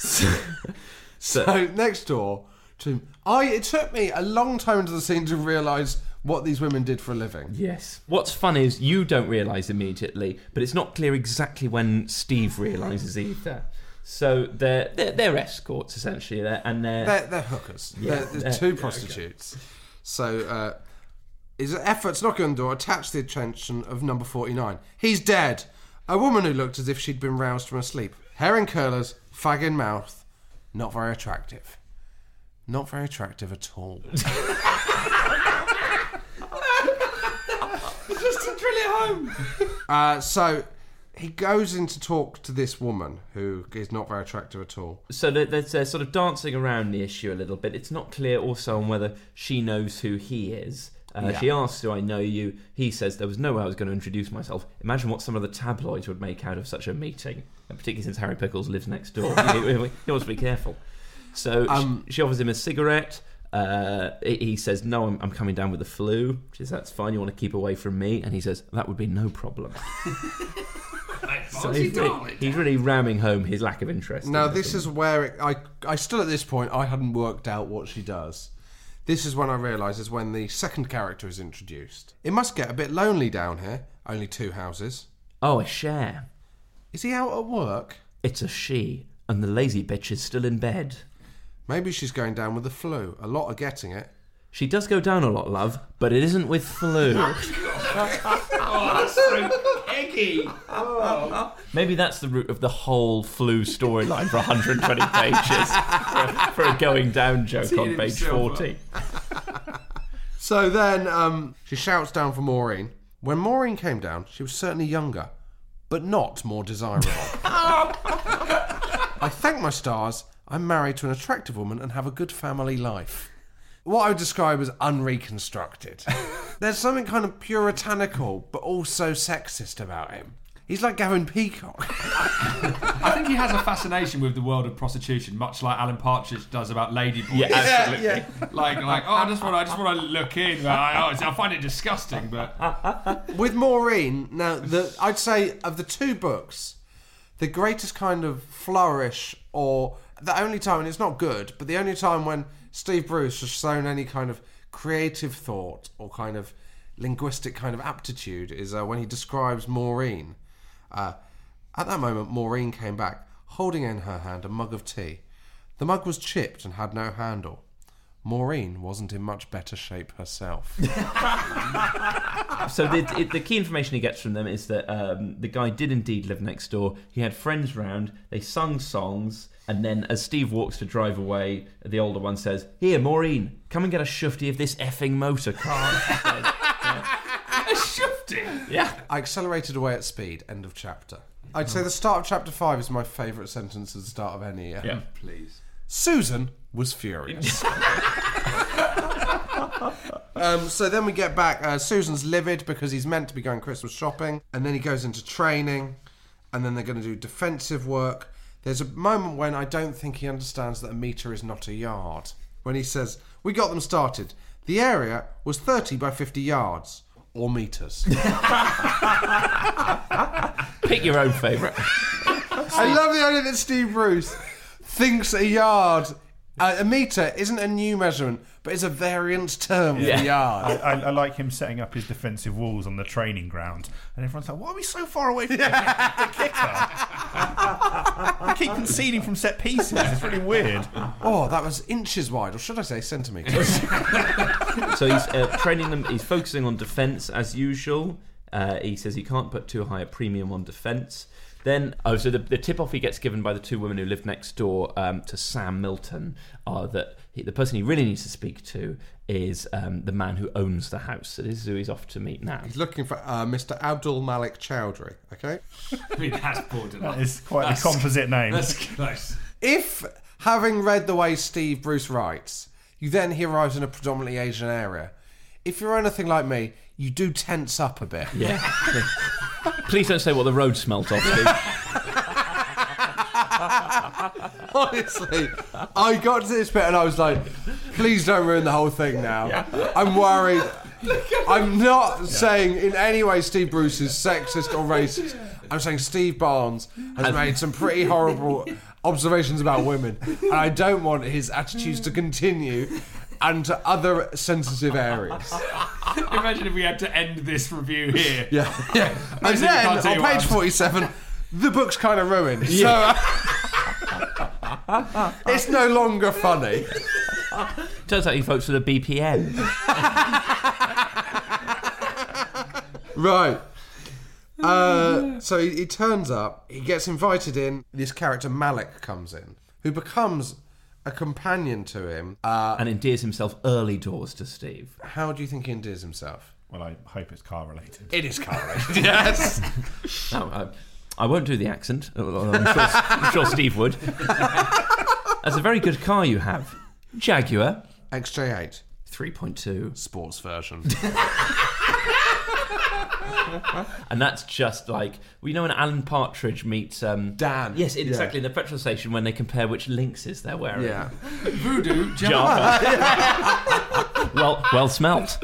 [LAUGHS] so next door to I. It took me a long time into the scene to realise what these women did for a living. Yes. What's fun is you don't realise immediately, but it's not clear exactly when Steve realises either. So they're they're, they're escorts essentially, they're, and they're They're, they're hookers. Yeah, they're, they're they're- two yeah, okay. prostitutes. So uh, his efforts knocking on the door attached the attention of number 49. He's dead. A woman who looked as if she'd been roused from her sleep. Hair in curlers, fag in mouth. Not very attractive. Not very attractive at all. [LAUGHS] [LAUGHS] Just to drill it home. uh, so he goes in to talk to this woman who is not very attractive at all. So they're, they're, sort of dancing around the issue a little bit. It's not clear also on whether she knows who he is. Uh, Yeah. She asks, "Do I know you?" He says, "There was no way I was going to introduce myself." Imagine what some of the tabloids would make out of such a meeting, and particularly since Harry Pickles lives next door. [LAUGHS] he, he- wants to be careful. So Um, she, she offers him a cigarette. Uh, he he says, "No, I'm, I'm coming down with the flu." She says, "That's fine. You want to keep away from me?" And he says, "That would be no problem." [LAUGHS] so he's really, he's really ramming home his lack of interest. Now the this is where it, I I still at this point I hadn't worked out what she does. This is when I realise is when the second character is introduced. It must get a bit lonely down here. Only two houses. Oh, a share. Is he out at work? It's a she, and the lazy bitch is still in bed. Maybe she's going down with the flu. A lot are getting it. She does go down a lot, love, but it isn't with flu. [LAUGHS] oh, that's so eggy. Oh. Maybe that's the root of the whole flu storyline for 120 [LAUGHS] pages for, for a going down joke on page 40. [LAUGHS] So then um, she shouts down for Maureen. When Maureen came down, she was certainly younger, but not more desirable. [LAUGHS] I thank my stars. I'm married to an attractive woman and have a good family life. What I would describe as unreconstructed. [LAUGHS] There's something kind of puritanical, but also sexist about him. He's like Gavin Peacock. [LAUGHS] I think he has a fascination with the world of prostitution, much like Alan Partridge does about ladyboys. Yeah, absolutely. Yeah, Like, like, oh, I just want, to, I just want to look in. I, I find it disgusting, but [LAUGHS] With Maureen, now the I'd say of the two books, the greatest kind of flourish, or the only time, and it's not good, but the only time when Steve Bruce has shown any kind of creative thought or kind of linguistic kind of aptitude is uh, when he describes Maureen. Uh, at that moment, Maureen came back, holding in her hand a mug of tea. The mug was chipped and had no handle. Maureen wasn't in much better shape herself. [LAUGHS] [LAUGHS] So the, it, the key information he gets from them is that um, the guy did indeed live next door. He had friends round. They sung songs, and then as Steve walks to drive away, the older one says, "Here, Maureen, come and get a shufty of this effing motor car." [LAUGHS] a shifty. yeah. I accelerated away at speed. End of chapter. I'd say the start of chapter five is my favourite sentence at the start of any. Uh, Yeah. Please. Susan was furious. [LAUGHS] um, so then we get back. Uh, Susan's livid because he's meant to be going Christmas shopping, and then he goes into training, and then they're going to do defensive work. There's a moment when I don't think he understands that a metre is not a yard. When he says, "We got them started. The area was 30 by 50 yards." Or metres. [LAUGHS] Pick your own favourite. I love the idea that Steve Bruce thinks a yard, uh, a metre, isn't a new measurement, but it's a variant term for I, yard. I, I like him setting up his defensive walls on the training ground, and everyone's like, "Why are we so far away from the, the kicker? [LAUGHS] we keep conceding from set pieces. It's really weird." Oh, that was inches wide, or should I say centimetres? [LAUGHS] so he's uh, training them. He's focusing on defence as usual. Uh, he says he can't put too high a premium on defence. Then, oh, so the, the tip off he gets given by the two women who live next door um, to Sam Milton are that he, the person he really needs to speak to is um, the man who owns the house. So this is who he's off to meet now. He's looking for uh, Mr. Abdul Malik Chowdhury, okay? [LAUGHS] I mean, that's borderline. That is quite That's- a composite name. That's close. If, having read the way Steve Bruce writes, you then he arrives in a predominantly Asian area, if you're anything like me, you do tense up a bit. Yeah. [LAUGHS] Please don't say what the road smelt of. Steve. [LAUGHS] Honestly, I got to this bit and I was like, please don't ruin the whole thing now. I'm worried. [LAUGHS] I'm not saying in any way Steve Bruce is sexist or racist. I'm saying Steve Barnes has made some pretty horrible observations about women, and I don't want his attitudes to continue and to other sensitive areas. [LAUGHS] Imagine if we had to end this review here. Yeah, yeah. [LAUGHS] And Imagine you then can't on what page else. 47, the book's kind of ruined. Yeah. So [LAUGHS] it's no longer funny. Turns out he votes for the BNP. Right. Uh, so he, he turns up, he gets invited in. This character Malik comes in, who becomes a companion to him. Uh, and endears himself early doors to Steve. how do you think he endears himself? Well, I hope it's car related. It is car related. [LAUGHS] yes. [LAUGHS] No, I, I won't do the accent. although I'm sure, I'm sure Steve would. [LAUGHS] That's a very good car you have. Jaguar. XJ8. 3.2. Sports version. And that's just like well, you know when Alan Partridge meets um, Dan. Yes, Yeah. exactly. In the petrol station when they compare which Lynxes they're wearing. Yeah. [LAUGHS] Voodoo Java. well, well smelt.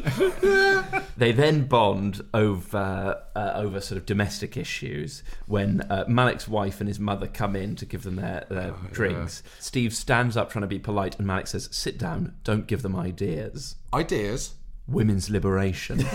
they then bond over uh, over sort of domestic issues when uh, Malik's wife and his mother come in to give them their, their drinks. Steve stands up trying to be polite, and Malik says, "Sit down. Don't give them ideas." Ideas? Women's liberation. [LAUGHS]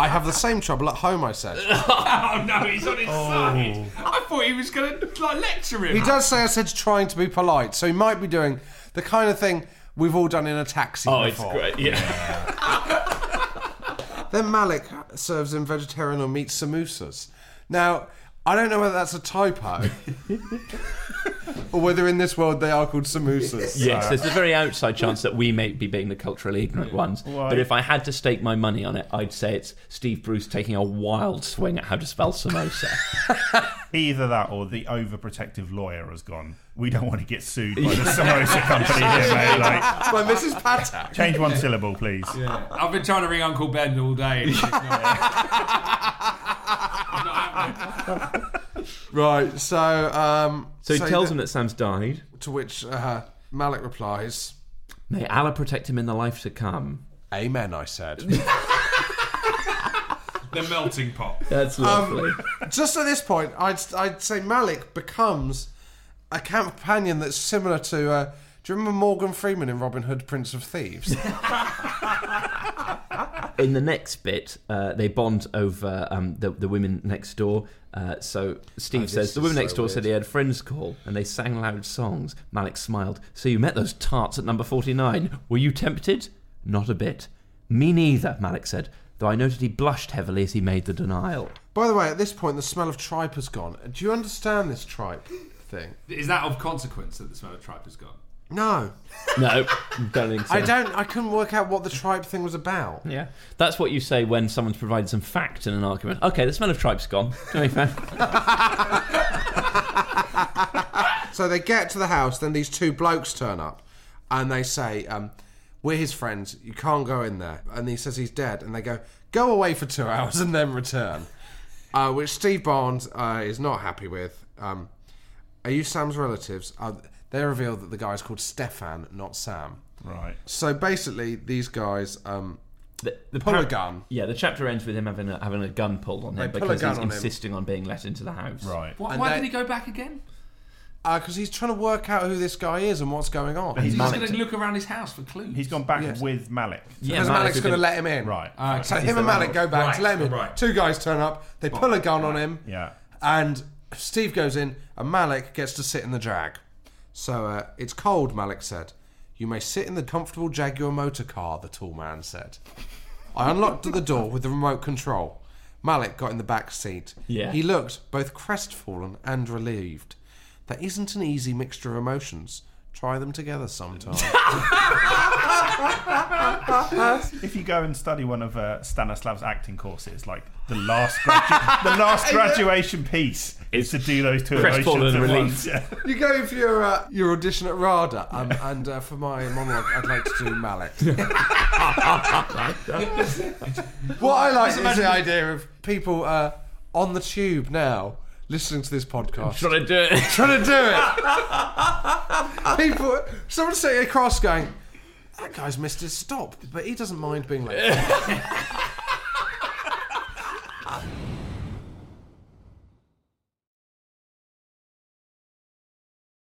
I have the same trouble at home, I said. [LAUGHS] oh no, he's on his oh. side. I thought he was going to like lecture him. He does say I said trying to be polite, so he might be doing the kind of thing we've all done in a taxi Oh, it's before. great. Yeah. [LAUGHS] Then Malik serves him vegetarian or meat samosas. Now, I don't know whether that's a typo [LAUGHS] or whether in this world they are called samosas. Yes, there's a very outside [LAUGHS] chance that we may be being the culturally ignorant ones. Why? But if I had to stake my money on it, I'd say it's Steve Bruce taking a wild swing at how to spell samosa. [LAUGHS] Either that or the overprotective lawyer has gone. We don't want to get sued by the samosa company here, mate. Like, By Mrs. Patak. change one syllable, please. Yeah. I've been trying to ring Uncle Ben all day. and it's not- [LAUGHS] Right, so um, So he tells the- him that Sam's died. To which uh, Malik replies, May Allah protect him in the life to come. "Amen," I said. [LAUGHS] the melting pot. That's lovely. Um, just at this point, I'd I'd say Malik becomes a companion that's similar to. Uh, do you remember Morgan Freeman in Robin Hood, Prince of Thieves? [LAUGHS] in the next bit, uh, they bond over um, the, the women next door. Uh, so Steve Oh, says the is women so next door said he had friends call and they sang loud songs. Malik smiled. So you met those tarts at number 49. Were you tempted? Not a bit. Me neither, Malik said, though I noted he blushed heavily as he made the denial. By the way, at this point, the smell of tripe has gone. Do you understand this tripe thing? Is that of consequence that the smell of tripe has gone? No, No, don't think so. I don't. I couldn't work out what the tripe thing was about. Yeah, that's what you say when someone's provided some fact in an argument. Okay, the smell of tripe's gone. To be fair. So they get to the house, then these two blokes turn up, and they say, um, "We're his friends. You can't go in there." And he says he's dead, and they go, "Go away for two [LAUGHS] hours and then return," uh, which Steve Barnes uh, is not happy with. Um, are you Sam's relatives? Uh, they reveal that the guy's called Stefan, not Sam. Right. So basically, these guys um, The, the pull a gun. Yeah, the chapter ends with him having a, having a gun pulled on They him pull a because gun he's on him. insisting on being let into the house. Right. Why, And why they- did he go back again? Because he's trying to work out who this guy is and what's going on. He's, Malik- going to look around his house for clues. He's gone back Yes. with Malik. Yeah, Because Malik Malik's going to gonna- let him in. Right. Ah, So him and Malik go back Right, to let him in. right. Two guys turn up. They pull a gun on him. Yeah. And Steve goes in, and Malik gets to sit in the drag. So uh, it's cold, Malik said. You may sit in the comfortable Jaguar motor car, the tall man said. I unlocked the door with the remote control. Malik got in the back seat. Yeah. He looked both crestfallen and relieved. That isn't an easy mixture of emotions. Try them together sometime. [LAUGHS] If you go and study one of uh, Stanislav's acting courses, like the last gradu- the last [LAUGHS] graduation piece is to do those two Crestfallen emotions at and once. Yeah. [LAUGHS] You go for your uh, your audition at RADA, um, and uh, for my monologue, I'd like to do Malik. [LAUGHS] [LAUGHS] what I like is the idea of people uh, on the tube now listening to this podcast, Trying to do it. trying to do it. people, someone sitting across going. That guy's missed his stop, but he doesn't mind being late.